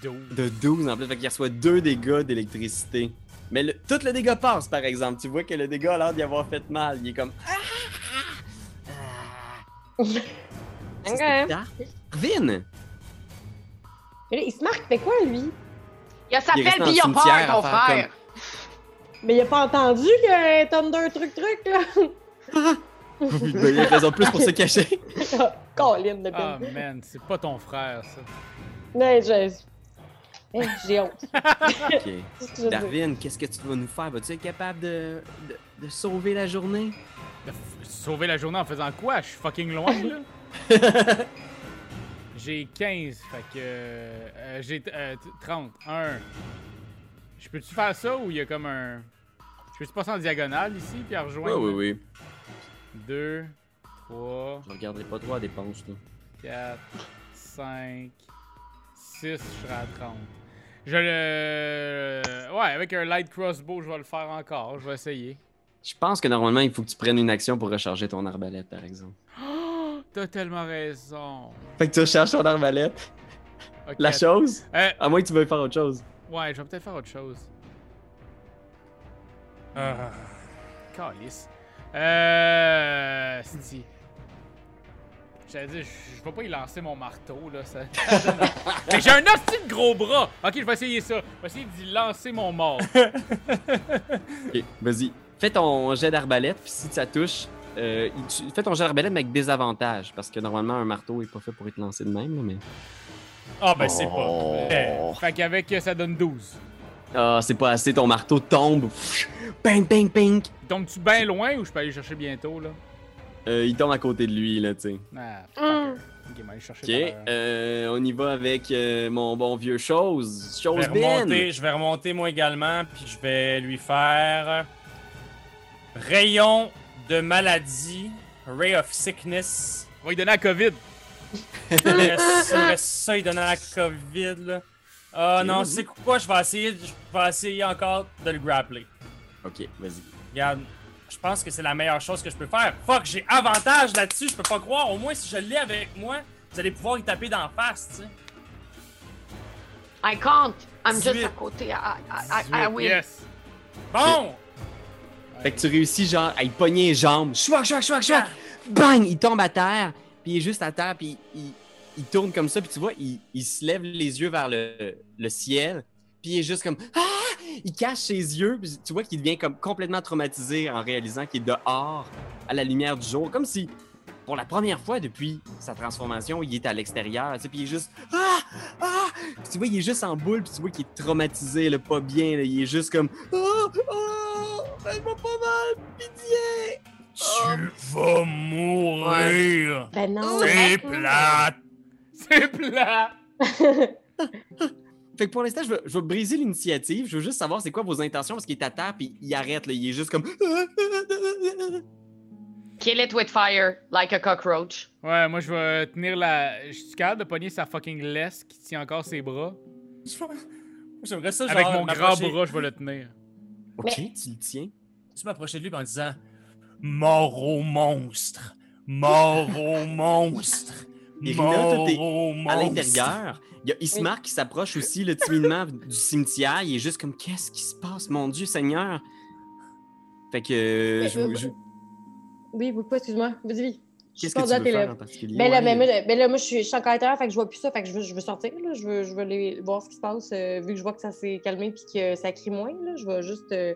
Dude. De 12 en plus, fait qu'il reçoit 2 dégâts d'électricité. Mais le- tout le dégât passe, par exemple. Tu vois que le dégât a l'air d'y avoir fait mal. Il est comme. Ah, ah, ah. <laughs> Ok. Vin! Mais là, il se marque, fait quoi, lui? Il a sa Il est pelle, resté puis il a dans le cimetière peur, ton frère! Mais il a pas entendu un Thunder truc-truc, là? Oui, ben, il a raison de plus pour se cacher. <laughs> Colin de Ah, peine. man, c'est pas ton frère, ça. Je... Eh, J'ai honte. <laughs> Ok. <laughs> C'est ce que. Darwin, qu'est-ce que tu vas nous faire? Vas-tu être capable de, de, de sauver la journée? De Sauver la journée en faisant quoi? Je suis fucking loin, là. <laughs> J'ai 15, fait que. euh, j'ai euh, t- 30. 1. Je peux-tu faire ça ou il y a comme un. Je peux-tu passer en diagonale ici puis à Oui, rejoindre? oui, oui. 2, 3, Je regarderai pas trop à dépense, là. 4, 5, 6, je serai à 30. Je le. Ouais, avec un light crossbow, je vais le faire encore. Je vais essayer. Je pense que normalement, il faut que tu prennes une action pour recharger ton arbalète, par exemple. Oh, t'as tellement raison. Fait que tu recharges ton arbalète. La chose? Euh, À moins que tu veuilles faire autre chose. ouais, je vais peut-être faire autre chose. Ah. Calice. Euh. Si. J'allais dire, je vais pas y lancer mon marteau, là. Ça... <laughs> Mais j'ai un hostie de gros bras! Ok, je vais essayer ça. Je vais essayer d'y lancer mon mort. <laughs> Ok, vas-y. Fais ton jet d'arbalète, puis si ça touche, euh, tu- fais ton jet d'arbalète, mais avec désavantage. Parce que normalement, un marteau est pas fait pour être lancé de même, là, mais. Ah, ben c'est Oh. pas. Eh, fait qu'avec, euh, ça donne 12. Ah, c'est pas assez, ton marteau tombe. Ping, ping, ping. Tombes-tu bien loin ou je peux aller chercher bientôt, là? Euh, il tombe à côté de lui, là, tu sais. Ah, Mm. fucker. Ok, on va aller chercher Ok, par- euh, on y va avec euh, mon bon vieux chose. Je Chose vais, Ben. remonter, je vais remonter moi également, puis je vais lui faire rayon de maladie, ray of sickness. On va lui donner la COVID. Il me reste- il me reste ça, il donnait la COVID là. Ah non, c'est quoi, je vais essayer, je vais essayer encore de le grappler. Ok, vas-y. Regarde, je pense que c'est la meilleure chose que je peux faire. Fuck, j'ai avantage là-dessus, je peux pas croire. Au moins, si je l'ai avec moi, vous allez pouvoir y taper d'en face, tu sais. I can't! I'm just 18. à côté. I, I, I, I 18, win. Yes! Bon! Fait que tu réussis genre à y pogner les jambes. Chouac, chouac, chouac, chouac. Bang! Il tombe à terre. Puis il est juste à terre. Puis il, il tourne comme ça. Puis tu vois, il, il se lève les yeux vers le, le ciel. Puis il est juste comme Ah! Il cache ses yeux. Puis tu vois qu'il devient comme complètement traumatisé en réalisant qu'il est dehors à la lumière du jour. Comme si, pour la première fois depuis sa transformation, il est à l'extérieur. Tu sais, puis il est juste Ah! Ah! Puis tu vois, il est juste en boule. Puis tu vois qu'il est traumatisé, là, pas bien. là. Il est juste comme Ah! Ah! Faites-moi pas mal! Pitié! Tu vas mourir! Ben non. C'est plate! C'est plat! <laughs> Fait que pour l'instant, je veux, je veux briser l'initiative. Je veux juste savoir c'est quoi vos intentions parce qu'il est à terre puis il arrête. Là. Il est juste comme. Kill it with fire, like a cockroach. Ouais, moi, je vais tenir la. Je suis capable de pogner sa fucking laisse qui tient encore ses bras. J'aimerais ça, genre, Avec mon grand bras, je vais le tenir. Ok, tu le tiens. Tu m'approcher de lui en disant Mort au monstre! Mort au monstre! Irina, au monstre! À l'intérieur, il y a Ismar qui s'approche aussi le timidement du cimetière. Il est juste comme Qu'est-ce qui se passe, mon Dieu Seigneur? Fait que. je, je- Oui, oui, pas, excuse-moi. Vas-y. Qu'est-ce que tu veux faire en particulier? Ben là, Ouais, mais moi, ben là, moi, je suis, je suis encore à l'intérieur, fait que je vois plus ça, fait que je veux, je veux sortir, là. Je veux, je veux aller voir ce qui se passe, euh, vu que je vois que ça s'est calmé puis que ça crie moins, là. Je vais juste euh,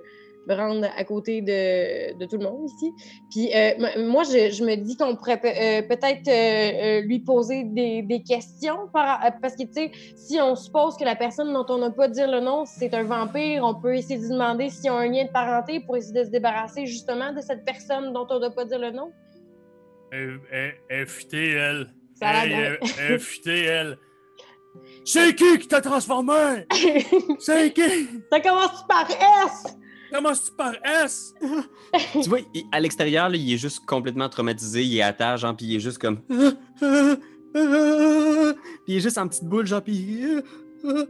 me rendre à côté de, de tout le monde ici. Puis euh, moi, je, je me dis qu'on pourrait euh, peut-être euh, lui poser des, des questions, par, parce que, tu sais, si on suppose que la personne dont on n'a pas dit le nom, c'est un vampire, on peut essayer de demander s'ils ont un lien de parenté pour essayer de se débarrasser justement de cette personne dont on n'a pas dit le nom. A Hey, l'air euh, FTL. C'est qui qui t'a transformé? <laughs> C'est qui? Ça commence par S! Commence-tu par S? <laughs> Tu vois, il- à l'extérieur, là, il est juste complètement traumatisé. Il est à terre, genre, puis il est juste comme. <laughs> Puis il est juste en petite boule, genre, puis. Ok,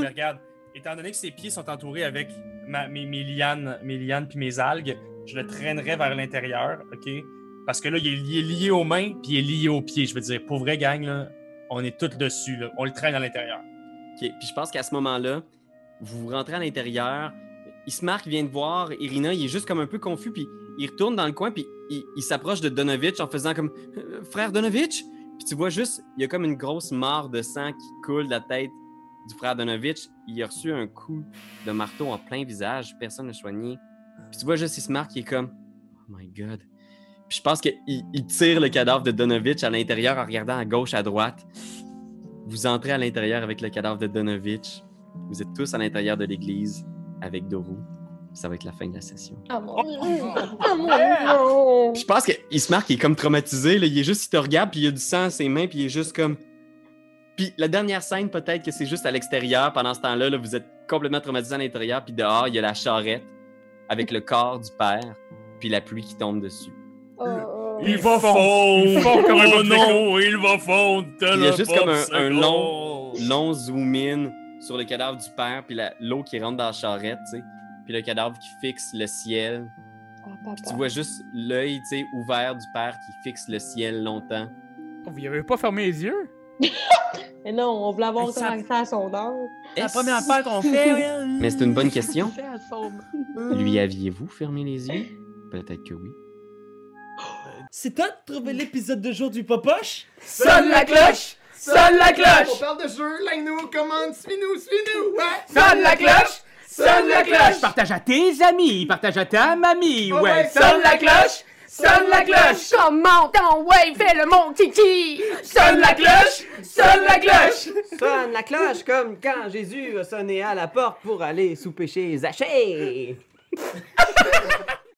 mais regarde. Étant donné que ses pieds sont entourés avec ma- mes, mes lianes, mes lianes puis mes algues, je le traînerai vers l'intérieur, ok? Parce que là, il est lié, lié aux mains puis il est lié aux pieds. Je veux dire, pour vrai gang, là, on est tous dessus, là. On le traîne à l'intérieur. Ok, puis je pense qu'à ce moment-là, vous rentrez à l'intérieur. Ismark vient de voir Irina, il est juste comme un peu confus, puis il retourne dans le coin, puis il, il s'approche de Donovitch en faisant comme Euh, Frère Donovitch? Puis tu vois juste, il y a comme une grosse mare de sang qui coule de la tête du frère Donovitch. Il a reçu un coup de marteau en plein visage, personne ne soigné. Puis tu vois juste Ismark qui est comme Oh my god. Puis je pense qu'il il tire le cadavre de Donovitch à l'intérieur en regardant à gauche, à droite. Vous entrez à l'intérieur avec le cadavre de Donovitch. Vous êtes tous à l'intérieur de l'église avec Doru. Ça va être la fin de la session. Ah mon dieu! Ah mon dieu! Je pense que Ismark il est comme traumatisé. Là. Il est juste, il te regarde, puis il y a du sang à ses mains, puis il est juste comme. Puis la dernière scène, peut-être que c'est juste à l'extérieur. Pendant ce temps-là, là, vous êtes complètement traumatisé à l'intérieur, puis dehors, il y a la charrette avec le corps du père, puis la pluie qui tombe dessus. Oh, oh. Il va fond. fondre! Il comme un oh non, il va fondre! Il y a juste comme un- un long- Long zoom in sur le cadavre du père, puis la- l'eau qui rentre dans la charrette, tu sais. Puis le cadavre qui fixe le ciel. Ah. Tu vois juste l'œil, ouvert du père qui fixe le ciel longtemps. Oh, vous y avez pas fermé les yeux? <laughs> Mais non, on voulait avoir ça- accès à son âme. C'est la première fois qu'on fait. <laughs> Mais c'est une bonne question. <laughs> Lui aviez-vous fermé les yeux? Peut-être que oui. C'est toi de trouver l'épisode de jour du Popoche? Sonne la cloche! Sonne la On cloche! parle de jeu, like-nous, commande, suis-nous, suis-nous! Ouais! Sonne la cloche! Sonne la cloche! Partage à tes amis, partage à ta mamie, Oh ouais, Sonne la cloche! Sonne la cloche! Comment ton ouais, fais le mon titi! Sonne la cloche! Sonne la cloche! Sonne la cloche comme quand Jésus a sonné à la porte pour aller souper chez Zachée.